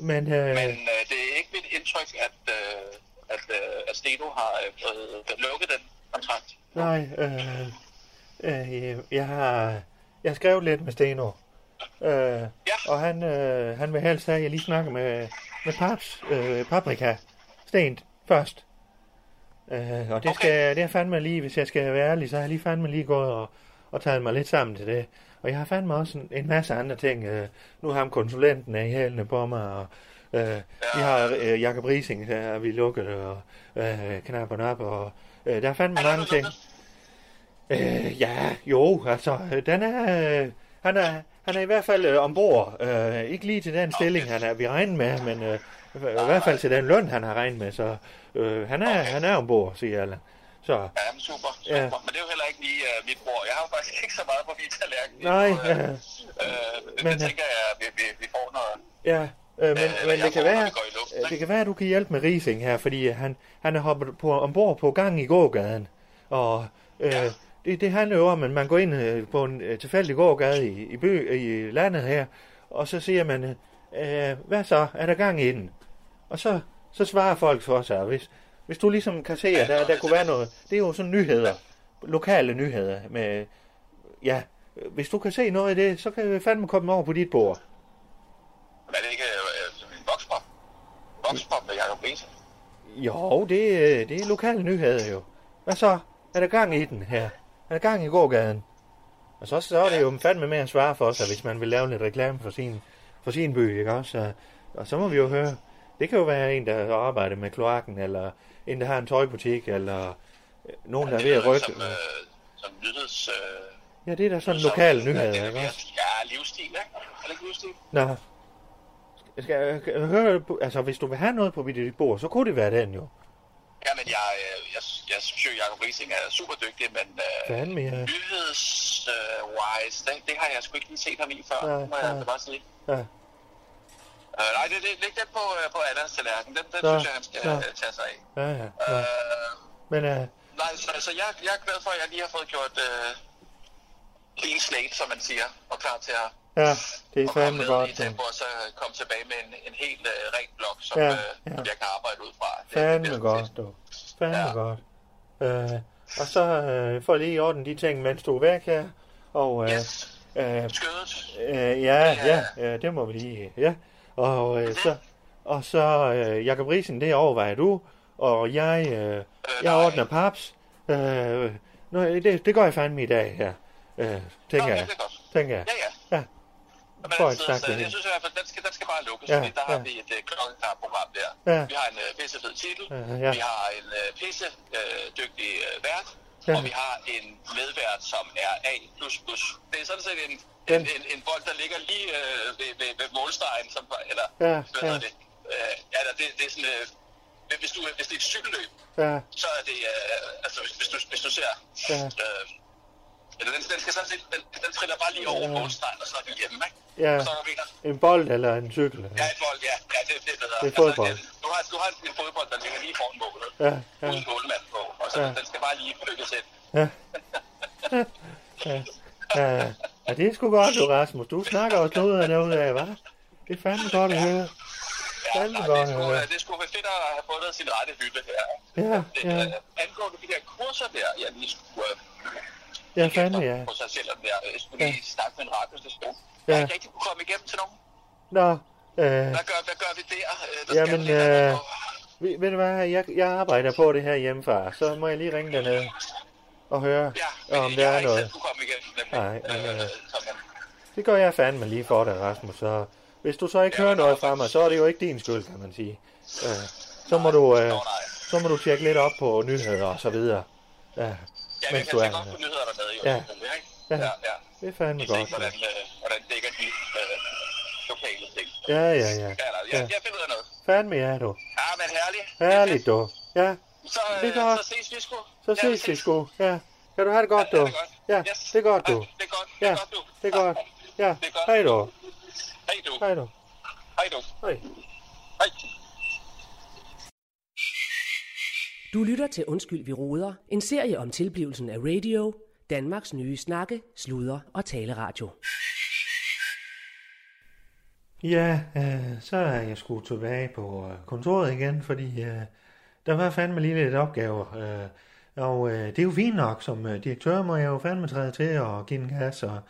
men, øh, Men øh, det er ikke mit indtryk, at, øh, at, øh, at Steno har øh, lukket den kontrakt. nej, øh, øh, jeg har, jeg har skrevet lidt med Steno. Øh, og han, øh, han vil helst have, at jeg lige snakker med, med paps, øh, paprika, Sten, først. Øh, og det skal, det er fandme lige, hvis jeg skal være ærlig, så har jeg lige fandme lige gået og, og taget mig lidt sammen til det. Og jeg har fandme også en, en masse andre ting. Øh, nu har ham konsulenten af i hælene på mig, og øh, vi har øh, Jakob Rising, der er vi lukket, og øh, knapperne op, og øh, der er fandme mange ting. Øh, ja, jo, altså, den er, øh, han er, han er i hvert fald øh, ombord. Øh, ikke lige til den stilling, han er, vi regner med, men øh, i hvert fald til den løn, han har regnet med, så øh, han, er, han er ombord, siger Allan. Så, Ja, men super, super. Ja. Men det er jo heller ikke lige uh, mit bord. Jeg har jo faktisk ikke så meget på min tallerken. nej, nu, øh, ja, Øh, Men, det tænker jeg, at vi, vi, vi får noget... ja, øh, men, Øh, men det kan være, går i luften, øh, det kan være, at du kan hjælpe med Rising her, fordi han, han er hoppet på, ombord på gang i gågaden, og øh, Ja. det, det handler jo om, at man går ind øh, på en øh, tilfældig gågade i, i, by, i landet her, og så siger man, øh, øh, hvad så, er der gang i den? Og så, så svarer folk for sig, hvis, hvis du ligesom kan se, at der, der kunne være noget, det er jo sådan nyheder, lokale nyheder med, ja, øh, hvis du kan se noget af det, så kan vi fandme komme over på dit bord. Men er det ikke øh, en vokspop? Vokspop med Jacob Riese? Jo, det, øh, det er lokale nyheder jo. Hvad så? Er der gang i den her? Er der gang i gågaden? Og så, så er det jo fandme med at svare for sig, hvis man vil lave lidt reklame for sin, for sin by, ikke også? Og, og så må vi jo høre. Det kan jo være en, der arbejder med kloakken, eller en, der har en tøjbutik, eller øh, nogen, der er ved at rykke. Som, øh, som nyheds... Øh, Ja, det er da sådan lokale nyheder, er ikke også? Ja, livsstil, ikke? Er det ikke livsstil? Nå. Jeg, skal på- altså hvis du vil have noget på dit bord, så kunne det være den jo. Ja, men jeg, øh, jeg, jeg synes jo, Jacob Riesing er super dygtig, men øh, ja. nyheds-wise, det, det har jeg sgu ikke lige set ham i før, Ja, må jeg ja. bare sige. Ja. Uh, nej, det, det, læg den på, øh, på Adams tallerken. Den, den Så, synes jeg, han skal så. øh, tage sig af. Ja, ja. ja. Uh, Men øh, nej, så, så jeg, jeg er glad for, at jeg lige har fået gjort uh, clean slate, som man siger, og klar til at, ja, det er fandme godt. i tempo, og så komme tilbage med en, en helt uh, ren blok, som, Ja, ja, uh, ja. som jeg kan arbejde ud fra. Det- det Fandme bliver godt, fedt. du. Fandme Ja. godt. Øh, og så øh, får lige i orden de ting, mens du er væk her. Og øh, Yes, øh, skødet. øh, ja, ja, ja, det må vi lige, ja. Og øh, så, og så øh, Jakob Riesen, det overvejer du. Og jeg, øh, jeg ordner paps. Øh, nå, det, det gør jeg fandme i dag her. Øh, tænker Nå, jeg. det er. Tænker jeg. Ja, ja. Altså, et snak så, jeg synes i hvert fald, den skal, den skal bare lukkes, Ja, fordi der har ja. vi et uh, klokkeklart program der. Ja. Vi har en uh, pissefed titel, Ja, ja. vi har en uh, pisse uh, dygtig uh, vært, Ja. og vi har en medvært, som er A++. Det er sådan set en, Den- en, en, en bold, der ligger lige uh, ved, ved, ved målstregen, som, eller Ja, hvad ja. hedder det? Uh, ja, der, det, det er sådan, uh, hvis, du, hvis det er et cykelløb, Ja, så er det, uh, altså hvis, hvis, du, hvis du ser, Ja. øh, eller den, den skal sådan set, den, den triller bare lige over Ja. målstregen, og så er vi hjemme, ikke? Ja. En bold eller en cykel. Ja, et bold, ja. Ja, det, det er bedre. Det er fodbold. Altså, det, du, har, du har en fodbold, der ligger lige foran målet. Ja, ja. Uden målmand på. Og så Ja. ja. den skal bare lige flyttes ind. Ja. ja. Ja, ja, det er sgu godt, du Rasmus. Du snakker også noget af noget af, hva'? Det er fandme godt at høre. Ja, Fandme nej, godt det, skulle, det skulle være fedt at have fundet sin rette hylde her. Ja, Det, ja. øh, angående de der kurser der, jeg lige skulle Ja, fandme, ja. på sig selv, om jeg skulle lige snakke med en radiostation. Ja. Jeg har ikke rigtig kunne komme igennem til nogen. Nå, øh, Hvad gør, hvad gør vi der? Øh, Der Jamen, øh, ved, ved du hvad, jeg, jeg arbejder på det her hjemmefra, så må jeg lige ringe derned og høre, Ja, om der er ikke noget. kunne komme nemlig. Nej, men, øh, man, Det gør jeg fandme lige for dig, Rasmus. Så hvis du så ikke hører noget fra mig, så er det jo ikke din skyld, kan man sige. Øh, så må du, øh, så må du tjekke lidt op på nyheder og så videre. Ja, Ja, vi mens kan du er tjekke op her. på nyheder dernede, jo. Ja. selvfølgelig, ikke? Ja. ja, ja. det er fandme Vi ser, godt. hvordan, øh, hvordan dækker de øh, lokale ting. Ja, ja, ja. Ja, jeg, ja. jeg finder ud af noget. Fandme ja, du. Ja, men herligt. Herligt, du. Ja, Så, Det er øh, godt. så ses vi sgu. så Ja, ses vi sgu. Ja. Kan du have det godt, Ja, du? det er godt. Ja, Yes. det er godt, du. Ja, det er godt. Det Ja, er godt, du. det er godt. Ja, Det er godt. hej du. Hej du. Hej du. Hej. Hej. Du lytter til Undskyld, vi roder, En serie om tilblivelsen af radio. Danmarks nye snakke, sludre og taleradio. Ja, øh, så er jeg sgu tilbage på øh, kontoret igen, fordi øh, der var fandme lige lidt opgaver. Øh, og øh, det er jo fint nok, som øh, direktør må jeg jo fandme træde til og give en gas. Og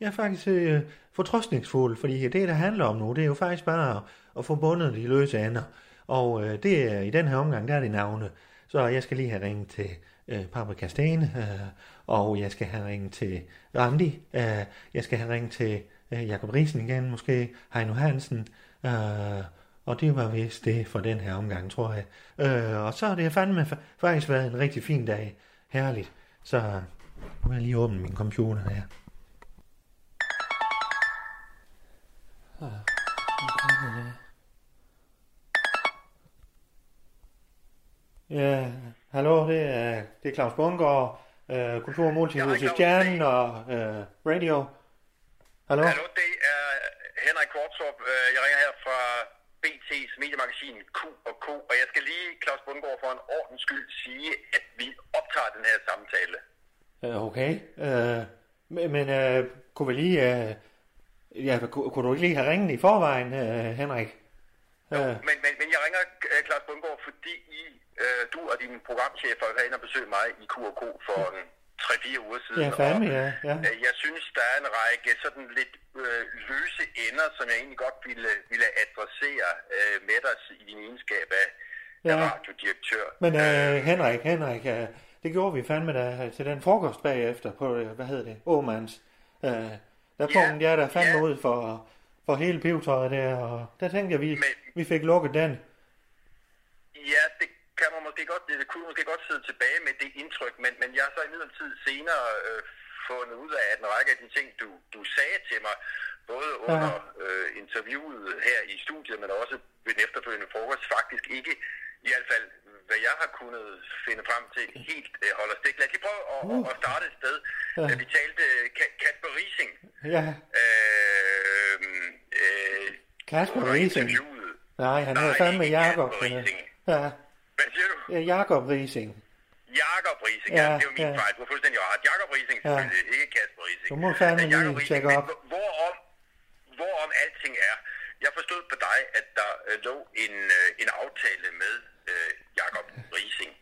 jeg er faktisk øh, fortrøstningsfuld, fordi det, der handler om nu, det er jo faktisk bare at, at få bundet de løse ender. Og øh, det er i den her omgang, der er det navne. Så jeg skal lige have ringet til øh, Paprika Stene, øh, og jeg skal have ringet til Randi, øh, jeg skal have ringet til øh, Jakob Riesen igen, måske Heino Hansen, øh, og det var vist det for den her omgang, tror jeg. Øh, og så har det fandme faktisk været en rigtig fin dag. Herligt. Så nu vil jeg lige åbne min computer her. Ah. Ja, hallo, det er, det er Claus Bundgaard, øh, Kultur- og Multihuset. Stjernen og øh, Radio. Hallo? Hallo, det er Henrik Kvartrup. Øh, Jeg ringer her fra BT's mediemagasin Q og K, og jeg skal lige, Claus Bundgaard, for en ordens skyld sige, at vi optager den her samtale. Øh, okay. Øh, men øh, kunne vi lige... Øh, ja, kunne, du ikke lige have ringet i forvejen, øh, Henrik? Øh, Men, men, men jeg ringer, øh, Claus Bundgaard, fordi I, øh, du og din programchefer har ind og besøgt mig i Q&K for en 3-4 uger siden. ja, fandme, ja. ja. øh, Jeg synes, der er en række sådan lidt øh, løse ender, som jeg egentlig godt ville, ville adressere øh, med dig i din egenskab af, ja. af radiodirektør. Men øh, Henrik, Henrik, øh, det gjorde vi fandme da til den frokost bagefter på, øh, hvad hedder det, Åmans. Øh, der Ja, punkt jeg der fandme ja. ud for, for hele pivetøjet der, og der tænkte jeg, vi, Men- vi fik lukket den. Ja, det måske godt, det kunne måske godt sidde tilbage med det indtryk, men, men jeg har så i midlertid senere øh, fundet ud af, at en række af de ting, du, du sagde til mig, både under øh, interviewet her i studiet, men også ved den efterfølgende frokost, faktisk ikke, i hvert fald hvad jeg har kunnet finde frem til, helt øh, holder stik. Lad os lige prøve at, uh. at starte et sted. Ja. Da vi talte øh, Ka- Kasper Rising, Ja, øh, øh, Kasper interviewet. Nej, han hedder fandme Jakob. Kasper. Riising. Ja, Hvad siger du? ja, Jakob Rising. Jakob Rising, Ja, ja, det var min ja. fejl. Du har fuldstændig ret. Jakob Rising, Ja. ikke Kasper Rising. Du må fandme Men lige tjekke men op. hvor- Hvorom, hvorom alting er. Jeg forstod på dig, at der øh, lå en, øh, en aftale med øh, Jakob Rising.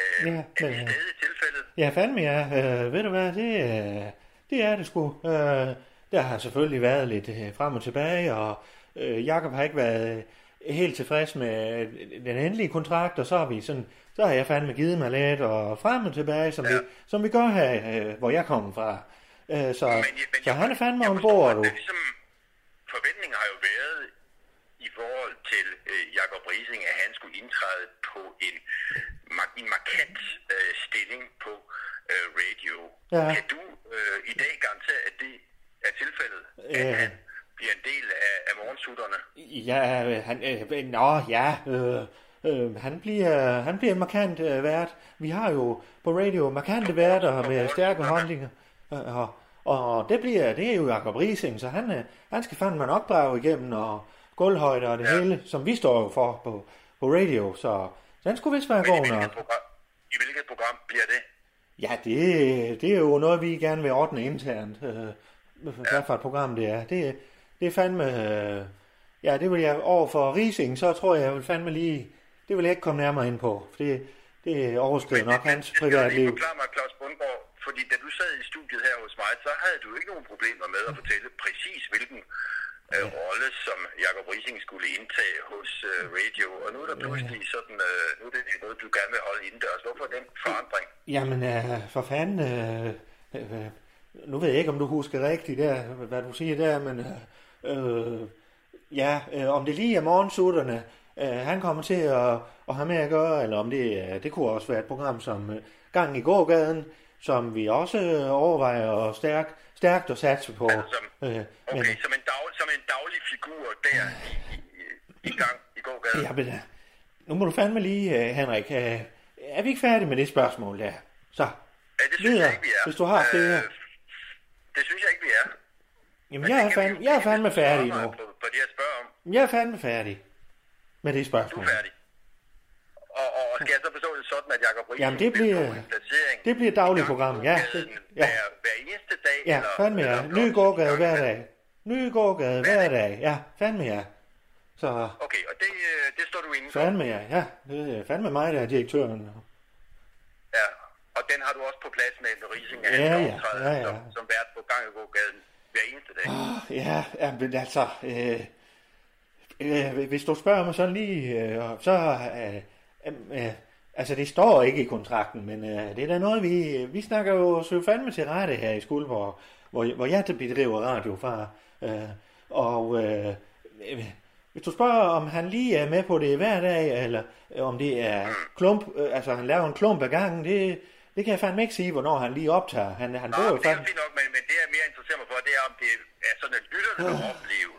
Øh, Ja, er det men, øh, stadig tilfældet? Ja, fandme ja. Øh, ved du hvad, det, øh, det er det sgu. Øh, der har selvfølgelig været lidt øh, frem og tilbage, og øh, Jakob har ikke været helt tilfreds med øh, den endelige kontrakt, og så har vi sådan, så har jeg fandme givet mig lidt, og frem og tilbage, som, ja. vi, som vi gør her, øh, hvor jeg kommer fra. Øh, så, Men, så han er fandme jeg ombord, at det ligesom, forventningen har jo været i forhold til øh, Jakob Rising, at han skulle indtræde på en, en markant øh, stilling på øh, radio. Ja. Kan du øh, i dag garantere, at det er tilfældet, at Øh. han bliver en del af, af morgensutterne? Ja, øh, han, øh, nå, ja, øh, øh, han bliver, han bliver markant øh, vært. Vi har jo på radio markante værter med stærke holdninger. Øh, og, og det bliver, det er jo Jacob Rising, så han, øh, han skal fandme nok brage igennem, og gulvhøjde og det ja. hele, som vi står jo for på, på radio, så den skulle vist være god nok. I hvilket program bliver det? Ja, det, det er jo noget, vi gerne vil ordne internt. Øh, hvad for et program det er. Det, det er fandme... Øh, ja, det vil jeg over for Rising, så tror jeg, jeg vil fandme lige... Det vil jeg ikke komme nærmere ind på, for det, det overskrider nok hans Jeg privatliv. forklare mig, Claus Bundgaard, fordi da du sad i studiet her hos mig, så havde du ikke nogen problemer med at fortælle præcis, hvilken øh, rolle, som Jacob Rising skulle indtage hos øh, radio. Og nu er der pludselig sådan, øh, nu er det noget, du gerne vil holde indendørs. Hvorfor den forandring? Jamen, øh, for fanden... Øh, øh, nu ved jeg ikke, om du husker rigtigt der, hvad du siger der, men øh, ja, øh, om det lige er morgensutterne, øh, han kommer til at, at have med at gøre, eller om det, øh, det kunne også være et program som øh, Gang i gågaden, som vi også øh, overvejer at stærk, stærkt at satse på. Altså som, øh, okay, men, som, en dag, som en daglig figur der i, i, i gang i gågaden. ja, men, øh, nu må du fandme lige, øh, Henrik, øh, er vi ikke færdige med det spørgsmål der? Så, Ja, det synes videre, jeg ikke, vi er. hvis du har flere. det synes jeg ikke, vi er. Jamen, jeg er, fandme, jeg er fandme færdig nu. På, på det, jeg spørger om. Jeg er fandme færdig med det Du spørgsmål. er færdig. Og, og skal jeg så forstå det sådan, at Jacob Riesen Jamen, det bliver- det bliver et dagligt program, ja, det- ja. Hver, hver eneste dag? Ja, eller, fandme ja. Ny gang hver dag. Ny gågade hver dag. Ja, fandme ja. Så Okay, og det, øh, det står du inde for. fandme ja. Ja, det er fandme mig, der er direktøren. Ja, og den har du også på plads med Rising, Ja, ja, ja, ja. Som, som vært på gang i gågaden hver eneste dag. Ah, ja, ja men altså... Øh, øh, hvis du spørger mig sådan lige, øh, så... Øh, øh, øh, altså, det står ikke i kontrakten, men øh, det er da noget, vi... Vi snakker jo så fandme til rette her i Skuldborg, hvor, hvor jeg bedriver radio fra. Øh, og... Øh, øh, hvis du spørger, om han lige er med på det hver dag, eller om det er klump, øh, altså han laver en klump ad gangen, det, det kan jeg fandme ikke sige, hvornår han lige optager. Han, han Nå, bor jo det er nok, men, men det jeg mere interesserer mig for, det er, om det er sådan, at lytterne vil opleve,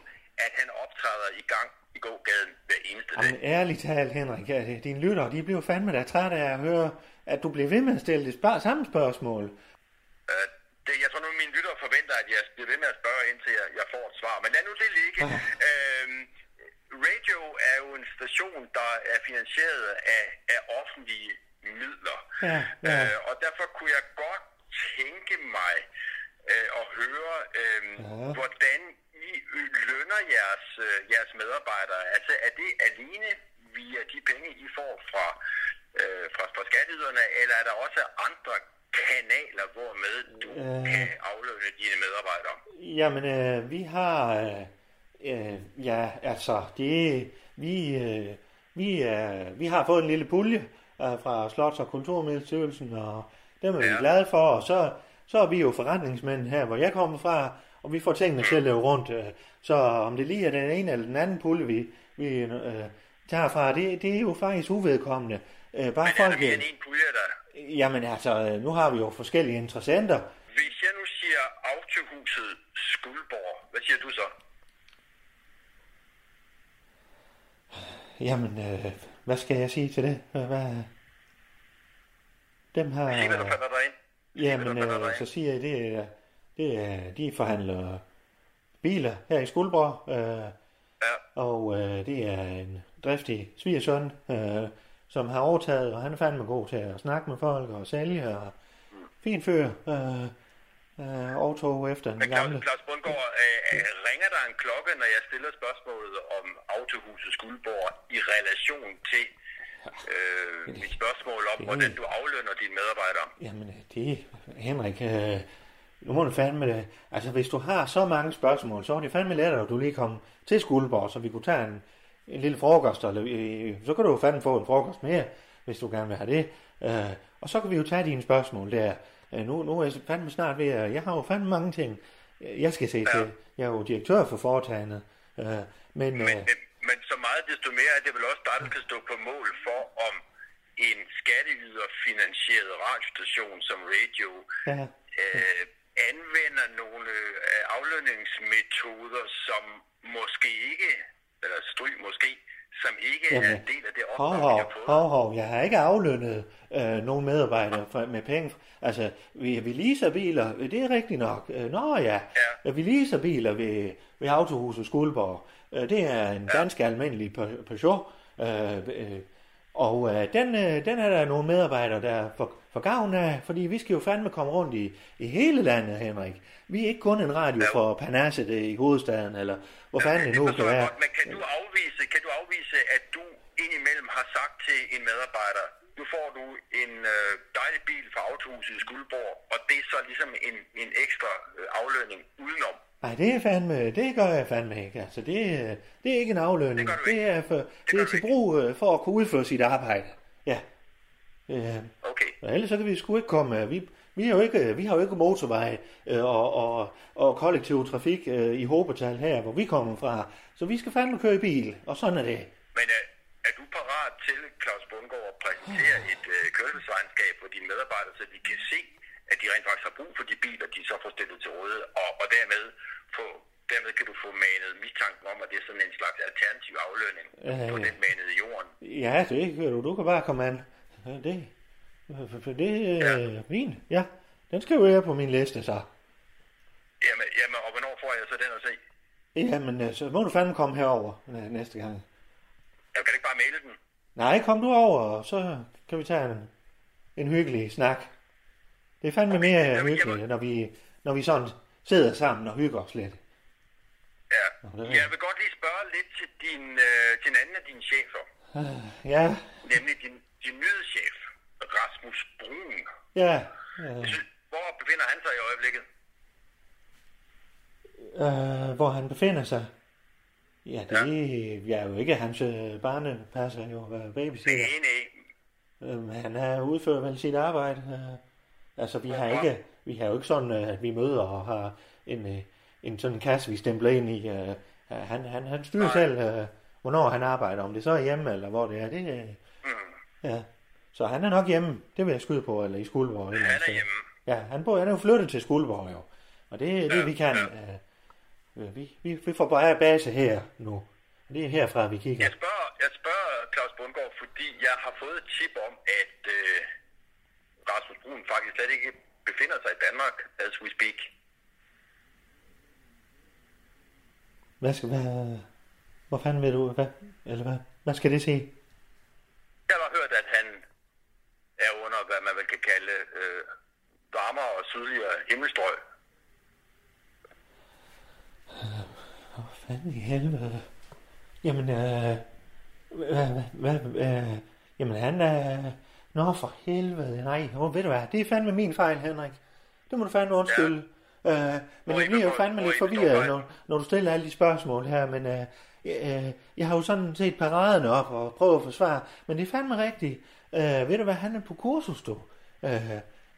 at han optræder i gang i gågaden hver eneste dag. Jamen, ærligt talt, Henrik, ja, dine lyttere, de bliver fandme da trætte af at høre, at du bliver ved med at stille det spar- samme spørgsmål. Øh, det, jeg tror nu, mine lyttere forventer, at jeg bliver ved med at spørge, indtil jeg, jeg får et svar. Men lad nu det ligge. Øhm, radio er jo en station, der er finansieret af, af offentlige midler. Ja, ja. Øh, og derfor kunne jeg godt tænke mig øh, at høre, øh, Ja. hvordan I lønner jeres, øh, jeres medarbejdere. Altså er det alene via de penge, I får fra, øh, fra, fra skatteyderne, eller er der også andre kanaler, hvormed du Øh. kan aflønne dine medarbejdere? Jamen, øh, vi har... Øh, øh, ja, altså, det... Vi, øh, vi, øh, vi har fået en lille pulje øh, fra Slots- og Kulturmiddelstyrelsen, og dem er vi Ja. glade for, og så, så er vi jo forretningsmænd her, hvor jeg kommer fra, og vi får tingene til at løbe rundt. Øh, så om det lige er den ene eller den anden pulje, vi, vi øh, tager fra, det, det er jo faktisk uvedkommende. Øh, bare Men er folk... mere Øh, en pulje, der jamen altså, øh, nu har vi jo forskellige interessenter, Hvis jeg nu siger Autohuset Skuldborg, hvad siger du så? Jamen, øh, hvad skal jeg sige til det? Hvad? Dem har... Sig, hvad du falder dig hvad Jamen, øh, så siger jeg, det er, det er, de forhandler biler her i Skuldborg, øh, Ja. og øh, det er en driftig svigersøn, øh, som har overtaget, og han er fandme god til at snakke med folk og sælge, og fin fyr, øh, øh, overtog efter den Claus, gamle. Claus Bundgaard, øh, øh, ringer der en klokke, når jeg stiller spørgsmålet om Autohuset Skuldborg i relation til øh, mit spørgsmål om, det- hvordan du aflønner dine medarbejdere? Jamen, det, Henrik, øh, nu må du fandme det. Altså, hvis du har så mange spørgsmål, så er det fandme lettere, at du lige kom til Skuldborg, så vi kunne tage en, en lille frokost, eller øh, så kan du jo fandme få en frokost mere, hvis du gerne vil have det. Øh, og så kan vi jo tage dine spørgsmål der. Øh, nu, nu er jeg fandme snart ved at, jeg har jo fandme mange ting, øh, jeg skal se ja. til. Jeg er jo direktør for foretagendet. Øh, men, Men, øh, men, så meget desto mere er det vel også dig, der skal stå på mål for, om en skatteyderfinansieret radiostation som radio ja, øh, anvender nogle øh, aflønningsmetoder, som måske ikke, eller stry måske, som ikke er Jamen, en del af det Hov, opdrag, hov, fået. hov, hov. Jeg har ikke aflønnet øh, nogen medarbejdere for, med penge. Altså, vi, vi leaser biler, det er rigtigt nok. Øh, nå ja, Ja. vi leaser biler ved, ved Autohuset Skuldborg. Øh, det er en ganske almindelig Pe- Peugeot. Øh, øh, og øh, den, øh, den er der nogle medarbejdere, der får, får gavn af, fordi vi skal jo fandme komme rundt i, i hele landet, Henrik. Vi er ikke kun en radio Ja. for Panasset i hovedstaden, eller hvor fanden det nu kan være. men kan du afvise, kan du afvise, at du indimellem har sagt til en medarbejder, nu får du en øh, dejlig bil fra Autohuset i Skuldborg, og det er så ligesom en, en ekstra øh, aflønning udenom. Nej, det er fandme, det gør jeg fandme ikke. Altså, det, er- det er ikke en aflønning. Det Det, er, for, det, gør er til brug øh, for at kunne udføre sit arbejde. Ja. Øh, Okay. og ellers så kan vi sgu ikke komme. øh, Vi, Vi har jo ikke, vi har jo ikke motorvej øh, og, og, og kollektiv trafik øh, i Håbetal her, hvor vi kommer fra. Så vi skal fandme køre i bil, og sådan er det. Men er, er du parat til, Claus Bundgaard, at præsentere et øh, kørselsregnskab for dine medarbejdere, så de kan se, at de rent faktisk har brug for de biler, de så får stillet til rådighed, og, og dermed, få, dermed kan du få manet mistanken om, at det er sådan en slags alternativ aflønning Øh. for den manede i jorden. Ja, det kan du. Du kan bare komme an. Ja, Det, det er øh, fint. Ja, den skal jo være på min liste så. Jamen, jamen, og hvornår får jeg så den at se? Jamen, øh, så må du fandme komme herover næste gang. Jeg kan ikke bare maile den. Nej, kom du over, og så kan vi tage en, en hyggelig snak. Det er fandme mere jamen, hyggeligt, når vi, når vi sådan sidder sammen og hygger os lidt. Ja. Nå, det Jeg vil godt lige spørge lidt til, din, øh, til en anden af dine chefer, Ja, nemlig din, din nyhedschef, Rasmus Brun. ja. Jeg synes, Hvor befinder han sig i øjeblikket? Øh, hvor han befinder sig. Ja, det ja. er jo ikke hans øh, barnepasser, jo, øh, babysitter. Nej, nej. Øhm, han er udført vel sit arbejde. Øh, altså, vi har ikke, vi har jo ikke sådan, øh, at vi møder og har en, øh, en sådan kasse, vi stempler ind i. Øh, han, han, han styrer Nej. selv, hvornår han arbejder, om det så er hjemme, eller hvor det er. Det, Mm. ja. Så han er nok hjemme, det vil jeg skyde på, eller i Skuldborg. eller Han er hjemme. Ja, han, bor, han er jo flyttet til Skuldborg jo. Og det er det, Ja, vi kan. ja. Øh, vi, vi, vi får bare base her nu. Det er herfra, vi kigger. Jeg spørger, jeg spørger Claus Bundgaard, fordi jeg har fået et tip om, at øh, Rasmus Brun faktisk slet ikke befinder sig i Danmark, as we speak. Hvad skal, hvad, hvor fanden vil du, hvad, eller hvad, hvad skal det sige? Jeg har hørt, at han er under, hvad man vel kan kalde øh, varmere og sydligere himmelstrøg. Hvor fanden i helvede? Jamen, øh, hvad, hvad, hvad, øh, jamen han er, nå for helvede, nej, oh, ved du hvad, det er fandme min fejl, Henrik. Det må du fandme undskylde. Ja. Øh, men jeg bliver jo fandme lidt forvirret, når, når du stiller alle de spørgsmål her, men øh, øh, jeg har jo sådan set paraderne op og prøvet at forsvare, men det er fandme rigtigt. Øh, ved du hvad, han er på kursus, du. Øh,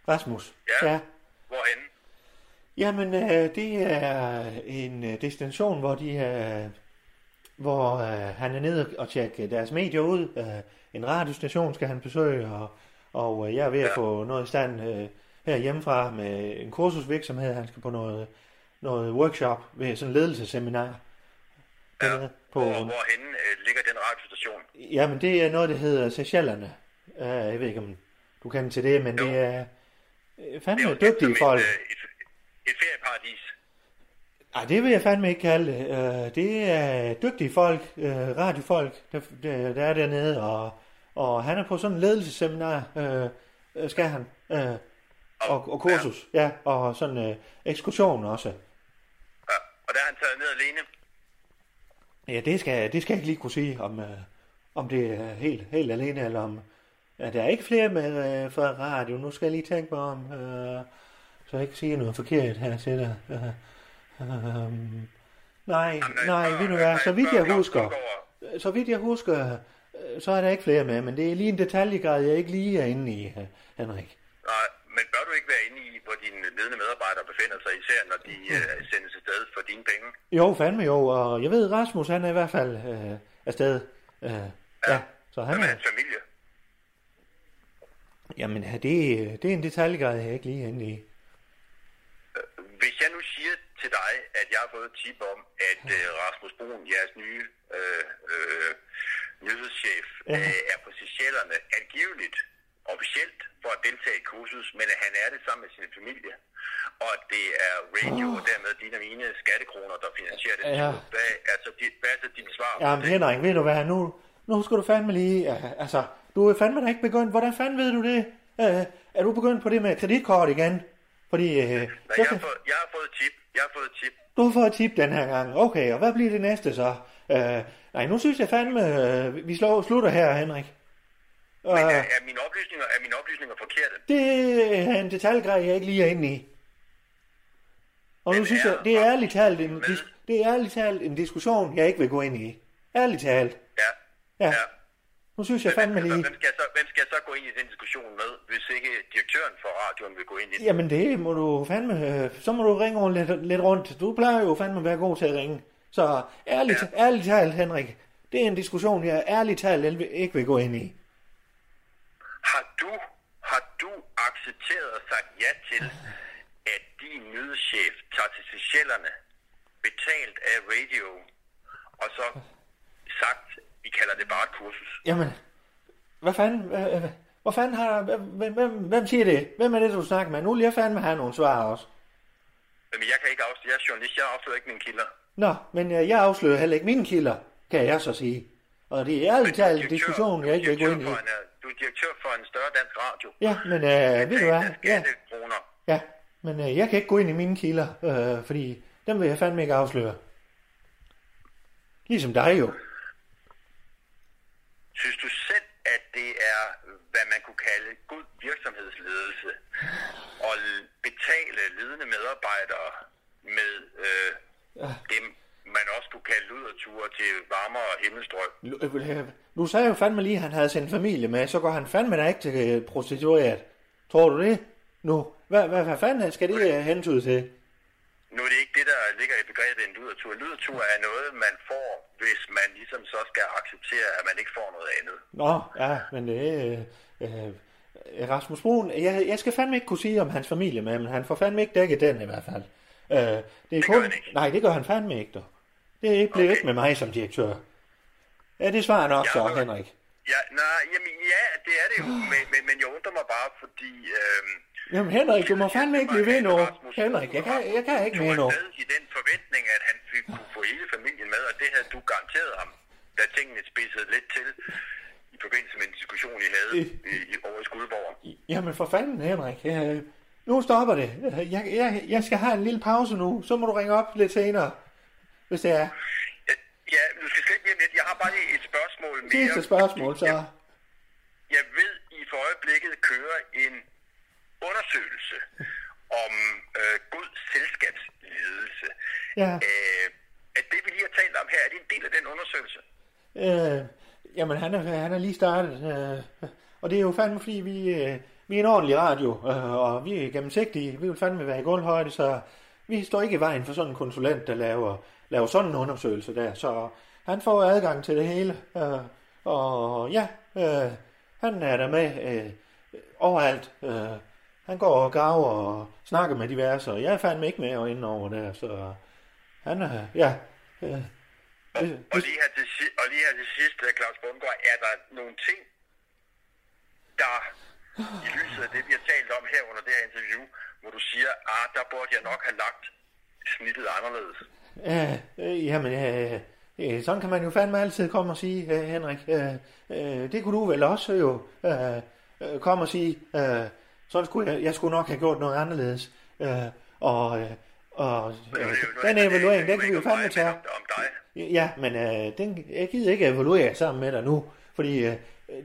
Rasmus. Ja. ja. Hvorhen? Jamen, øh, det er en øh, destination, hvor de øh, hvor øh, han er nede og tjekke deres medier ud. Øh, en radiostation skal han besøge, og, og øh, jeg er ved at få noget i stand øh, her hjemmefra med en kursusvirksomhed. Han skal på noget, noget workshop ved sådan en ledelsesseminar. Ja. På, Hvor, hvorhen øh, ligger den radiostation? jamen, det er noget, der hedder Seychellerne. Øh, jeg ved ikke, om du kender til det, men Jo. det er øh, Det fandme er dygtige folk. Et, et, et ferieparadis. Ej, det vil jeg fandme ikke kalde det. Øh, det er dygtige folk, øh, radiofolk, der, der, der er dernede, og, og han er på sådan en ledelsesseminar, øh, skal han, øh, og, og kursus, ja, og sådan øh, ekskursion også. Ja. Og der er han taget ned alene. Ja, det skal, det skal jeg ikke lige kunne sige, om, øh, om det er helt, helt alene, eller om... Ja, der er ikke flere med øh, fra radio. Nu skal jeg lige tænke mig om, øh, så jeg ikke siger noget forkert her til dig. Øh, øh, nej, nej, ved du hvad, så vidt jeg husker, så vidt jeg husker, øh, så er der ikke flere med, men det er lige en detaljegrad, jeg ikke lige er inde i, øh, Henrik. Nej, men bør du ikke være inde i, hvor dine ledende medarbejdere befinder sig, især når de øh, sendes afsted for dine penge? Jo, fandme jo, og jeg ved, Rasmus, han er i hvert fald øh, afsted. Øh, ja, så han er... hans familie? Jamen, ja, det, det er en detaljegrad, jeg er ikke lige inde i. Hvis jeg nu til dig, at jeg har fået et tip om, at øh, Rasmus Brun, jeres nye øh, øh, nyhedschef, Ja. øh, er på Seychellerne angiveligt officielt for at deltage i kursus, men at han er det sammen med sin familie. Og at det er radio og dermed dine og mine skattekroner, der finansierer det. Ja. Hvad, er så dit, hvad er så dit svar? på Jamen, det? Henrik, ved du hvad, nu, nu skal du fandme lige... Ja, altså, du er fandme da ikke begyndt... Hvordan fanden ved du det? Øh, er du begyndt på det med kreditkort igen? Fordi... Øh, Nej, så jeg, har fået, jeg har fået et tip. Jeg har fået et tip. Du har fået et tip den her gang. Okay, og hvad bliver det næste så? Øh, nej, nu synes jeg fandme, øh, vi slår, slutter her, Henrik. Men Øh, er, er, mine oplysninger, er mine oplysninger forkerte? det er en detaljegrej, jeg ikke lige er inde i. Og nu Men synes er jeg, det er ærligt talt en, det er ærligt talt en diskussion, jeg ikke vil gå ind i. Ærligt talt. Ja. Ja. ja. Nu synes jeg fandme lige... hvem, skal så, hvem skal så gå ind i den diskussion med, hvis ikke direktøren for radioen vil gå ind i den? Jamen det må du fandme... øh, Så må du ringe over lidt, lidt rundt. Du plejer jo fandme at være god til at ringe. Så ærligt, ja. ærligt talt, Henrik, det er en diskussion, jeg ærligt talt ikke vil gå ind i. Har du, har du accepteret og sagt ja til, at din nyhedschef tager til Seychellerne, betalt af radio, og så sagt, vi kalder det bare et kursus? Jamen, hvad fanden... Hvad, hvad, hvor fanden har... Hvem, hvem, hvem siger det? Hvem er det, du snakker med? Nu vil jeg fandme have nogle svar også. Men jeg kan ikke afsløre, jeg er journalist, jeg afslører ikke mine kilder. Nå, men øh, jeg afslører heller ikke mine kilder, kan jeg så sige. Og det er ærligt talt en diskussion, jeg ikke vil gå ind i. en, øh, Du er direktør for en større dansk radio. Ja, men øh, ved du hvad? Ja, ja. Men øh, jeg kan ikke gå ind i mine kilder, øh, fordi dem vil jeg fandme ikke afsløre. Ligesom dig jo. Synes du selv, at det er, hvad man kunne kalde god virksomhedsledelse, og l- betale ledende medarbejdere med øh, dem, man også kunne kalde luderture til varmere himmelstrøm? Nu- øh, Du sagde jo fandme lige, at han havde sin familie med, så går han fandme da ikke til øh, prostitueret. Tror du det? Nu, hvad, hvad, hvad fanden skal det øh, hentyde til? Nu er det ikke det, der ligger i begrebet en ludertur. Ludertur er noget, man får, hvis man ligesom så skal acceptere, at man ikke får noget andet. Nå, ja, men det er... Øh, øh, Rasmus Brun, jeg, jeg skal fandme ikke kunne sige om hans familie med, men han får fandme ikke dækket den i hvert fald. Øh, det, er Det kun, gør han ikke. Nej, det gør han fandme ikke, dog. Det er ikke blevet Okay. ikke med mig som direktør. Ja, det svarer nok Jeg så, hørt- Henrik. Ja, nej, jamen, ja, det er det jo, men, men, men jeg bare, fordi... Øhm, Jamen Henrik, du må fandme ikke blive ved nu. Henrik, jeg kan, jeg kan ikke mere nu. med i den forventning, at han fik, kunne få hele familien med, og det havde du garanteret ham, da tingene spidsede lidt til i forbindelse med en diskussion, I havde i, i, over i Skuldborg. Jamen for fanden, Henrik. Øh, nu stopper det. Øh, Jeg, jeg, jeg skal have en lille pause nu. Så må du ringe op lidt senere, hvis det er. Ja, Ja, du skal ikke blive lidt. Jeg har bare lige et spørgsmål mere. Sidste spørgsmål, så. Jeg, jeg ved, for øjeblikket kører en undersøgelse om øh, god selskabsledelse. Ja. Øh, at det, vi lige har talt om her, er det en del af den undersøgelse? Øh, jamen, han er, han er lige startet. Øh, og det er jo fandme, fordi vi, øh, vi er en ordentlig radio, øh, og vi er gennemsigtige. Vi vil fandme være i gulvhøjde, så vi står ikke i vejen for sådan en konsulent, der laver, laver sådan en undersøgelse der. Så han får adgang til det hele. Øh, og ja, øh, han er der med øh, overalt. Øh, han går og graver og snakker med diverse, og jeg er fandme ikke med og inde over der, så han er, ja, øh, Og, og, lige her til, og lige her til sidst, øh, Claus Bundgaard, er der nogle ting, der i lyset af det, vi har talt om her under det her interview, hvor du siger, ah, der burde jeg nok have lagt snittet anderledes. Ja, øh, jamen, øh, øh, sådan kan man jo fandme altid komme og sige, øh, Henrik. Øh, øh, det kunne du vel også jo øh, øh, komme og sige. Øh, sådan skulle jeg, jeg skulle nok have gjort noget anderledes. Øh, og øh, og øh, den evaluering, den kan vi jo fandme tage. Om, dig. Ja, men øh, den, jeg gider ikke evaluere sammen med dig nu, fordi øh,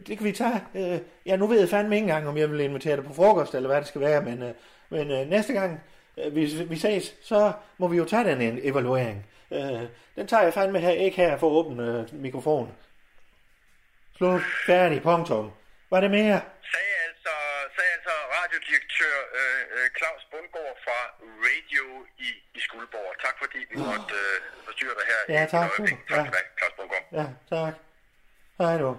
det kan vi tage. Øh, ja, nu ved jeg fandme ikke engang, om jeg vil invitere dig på frokost, eller hvad det skal være, men, øh, men øh, næste gang vi, vi ses, så må vi jo tage den en evaluering. Øh, den tager jeg fandme her, ikke her for åbne øh, mikrofon. Slut, færdig, punktum. Var det mere? Sagde altså, sagde altså radiodirektør øh, øh, Claus Bundgaard fra Radio i, i Skuldborg. Tak fordi vi måtte øh, forstyrre dig her. Ja, tak. Ja. Tak du have, Claus Bundgaard. Ja, tak. Hej du.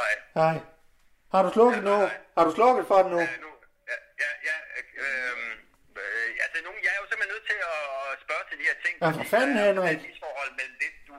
Hej. Hej. Har du slukket Ja, nu? hej. Har du slukket for den nu? Ja, nu, ja, ja, ja øh, øh, altså nu, jeg er jo simpelthen nødt til at at spørge til de her ting. Ja, for fanden, Henrik. et misforhold mellem det, du,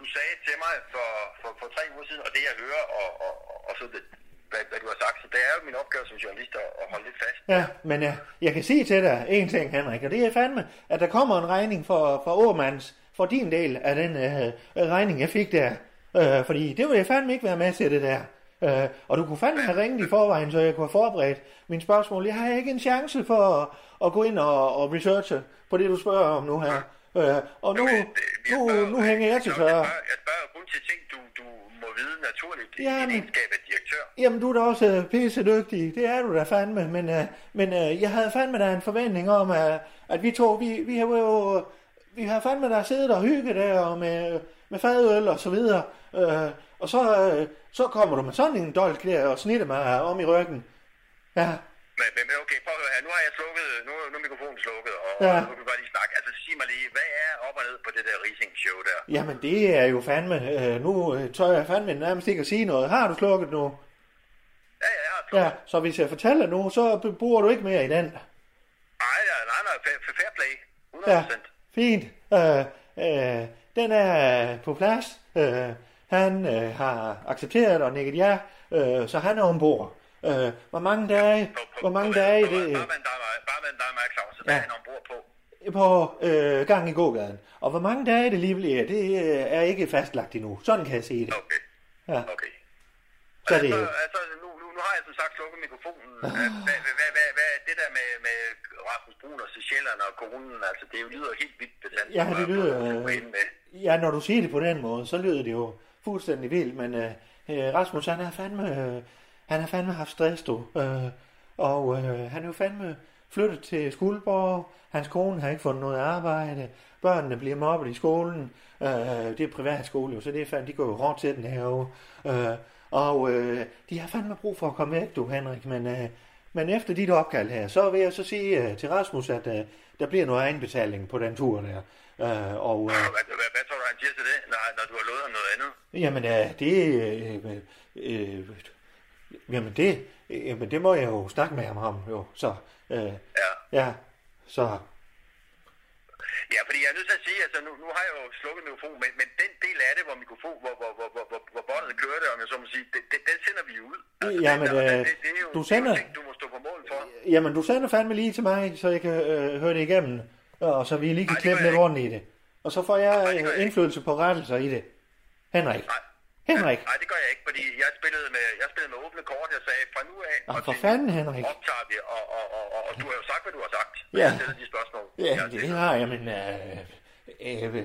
du sagde til mig for, for, for tre uger siden, og det jeg hører, og, og, og så det, hvad, hvad du har sagt. Så det er jo min opgave som journalist at, holde lidt fast. Ja, men jeg, jeg kan sige til dig en ting, Henrik, og det er fandme, at der kommer en regning for, for Åmans, for din del af den øh, regning, jeg fik der. Øh, fordi det vil jeg fandme ikke være med til, det der. Øh, og du kunne fandme have ringet i forvejen, så jeg kunne have forberedt mine spørgsmål. Jeg har ikke en chance for at, at gå ind og, og researche på det, du spørger om nu her. Øh, og nu, øh, nu, nu hænger jeg til tørre. jeg spørger kun til ting, du, du må vide naturligt i Jamen. din egenskab af direktør. Jamen, du er da også pisse dygtig. Det er du da fandme. Men, uh, men uh, jeg havde fandme da en forventning om, at, at vi to, vi, vi har jo... Vi har fandme der siddet og hygget der og med, med fadøl og så videre. Øh, og så, øh, så kommer du med sådan en dolk der og snitter mig om i ryggen. Ja, Men, men, okay, prøv at høre her. Nu har jeg slukket, nu, nu er mikrofonen slukket, og, Ja. nu kan bare lige snakke. Altså, sig mig lige, hvad er op og ned på det der Rising-show der? jamen det er jo fandme, øh, nu øh, tør jeg fandme nærmest ikke at sige noget. Har du slukket nu? Ja, ja, jeg har slukket. Ja, så hvis jeg fortæller nu, så bruger du ikke mere i den. Nej, ja, nej, nej, fair, fair play. 100%. Ja, fint. Øh, øh, den er på plads. Øh, han øh, har accepteret og nikket ja, øh, så han er ombord. Øh, hvor mange dage, På, på, hvor mange på, dage på, det Bare dig, og mig- bare dig, og mig, Claus. Så der Ja. er han ombord på. På øh, gang i gågaden. Og hvor mange dage det lige bliver, det øh, er ikke fastlagt endnu. Sådan kan jeg sige det. Okay. Ja. Okay. Så er det altså, altså nu, nu, nu har jeg som sagt slukket mikrofonen. Hvad, hvad, hvad, hvad, hvad, det der med, med Rasmus Brun og Seychellerne og konen, altså det lyder helt vildt besandt. Ja, det lyder, Øh... øh, ja, når du siger det på den måde, så lyder det jo fuldstændig vildt, men øh, øh, Rasmus, han har fandme, øh, han har fandme haft stress, du. Øh, og øh, han er jo fandme flyttet til Skuldborg, hans kone har ikke fundet noget arbejde, børnene bliver mobbet i skolen, øh, det er privatskole jo, så det er fandme, de går jo hårdt til den herovre. Øh, og øh, de har fandme brug for at komme væk, du Henrik, men, øh, men efter dit opkald her, så vil jeg så sige øh, til Rasmus, at øh, der bliver noget egenbetaling på den tur der. Øh, og, øh, Hvad, hvad, hvad, tror du, han siger til det, når, når du har lovet ham noget andet? Jamen, øh, det... Øh, øh, øh, jamen, det... Jamen, det må jeg jo snakke med ham om, jo. Så, øh, Ja. ja, så... Ja, fordi jeg er nødt til at sige, altså nu, nu har jeg jo slukket mikrofon, men, men den del af det, hvor mikrofon, hvor, hvor, hvor, hvor, hvor, hvor båndet kørte, om jeg så må sige, det, det, den sender vi ud. Jamen, det, øh, det, det, er jo, du det er sender- jo ting, du må stå på mål for. Jamen, du sender fandme lige til mig, så jeg kan øh, høre det igennem, og så vi lige kan Ej, jeg lidt rundt i det. Og så får jeg gør jeg øh, indflydelse på rettelser i det. Henrik. Nej. Henrik. Nej, det gør jeg ikke, fordi jeg spillede med, jeg spillede med åbne kort. Jeg sagde, fra nu af, Nå, og for fanden, Henrik. optager vi, og, og, og, og, og, du har jo sagt, hvad du har sagt. Ja. Jeg stiller de spørgsmål. Ja, jeg det har jeg, men... Øh, øh,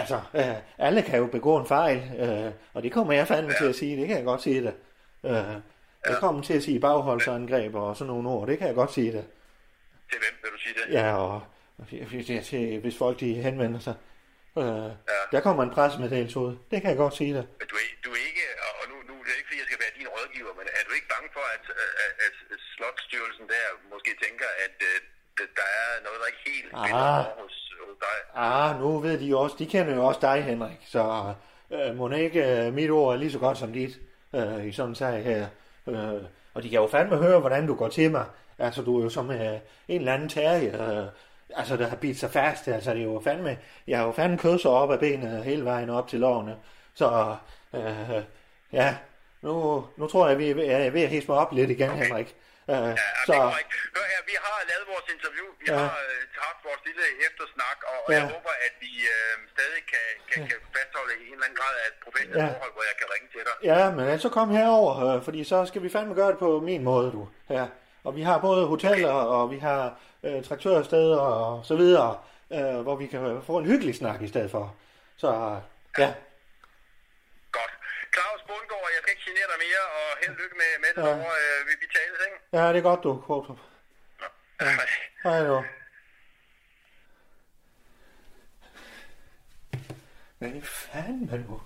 altså, øh, alle kan jo begå en fejl, øh, og det kommer jeg fandme Ja. til at sige, det kan jeg godt sige det. Øh, jeg kommer til at sige bagholdsangreb og sådan nogle ord, det kan jeg godt sige det. Til hvem vil du sige det? Ja, og hvis, jeg- til, hvis folk de henvender sig, øh, Ja. der kommer en pressemeddelelse ud, det kan jeg godt sige det. Men du er, du er ikke, og nu, nu er det ikke, fordi jeg skal være din rådgiver, men er du ikke bange for, at, at, at, Slotstyrelsen der måske tænker, at øh, at der er noget, der ikke helt Ah. hos, hos dig? Ah, nu ved de også, de kender jo også dig, Henrik, så øh, må ikke øh, mit ord er lige så godt som dit øh, i sådan en sag her. Øh, og de kan jo fandme høre, hvordan du går til mig. Altså, du er jo som øh, en eller anden terrier, øh, altså, der har bidt sig fast. Altså, det er jo fandme, jeg har jo fandme kød op af benet hele vejen op til lårene. Så, øh, ja, nu, nu tror jeg, vi er ved, jeg er ved at hisse mig op lidt igen, Henrik. Øh, Ja, så. Hør her, vi har lavet vores interview, vi Ja. har øh, haft vores lille eftersnak, og, og Ja. jeg håber, at vi øh, stadig kan, kan, kan fastholde en eller anden grad af et professionelt Ja. forhold, hvor jeg kan ringe til dig. Ja, men så kom herover, øh, fordi så skal vi fandme gøre det på min måde, du. Ja. Og vi har både hoteller, og vi har øh, traktørsteder og så videre, øh, hvor vi kan få en hyggelig snak i stedet for. Så ja, Godt. Claus Bundgaard, jeg skal ikke genere dig mere, og held lykke med, med det Ja. Øh, vi, vi tales, ikke? ja det er godt, du, Kvartrup. Ja. Hej du. Hvad fanden, man nu?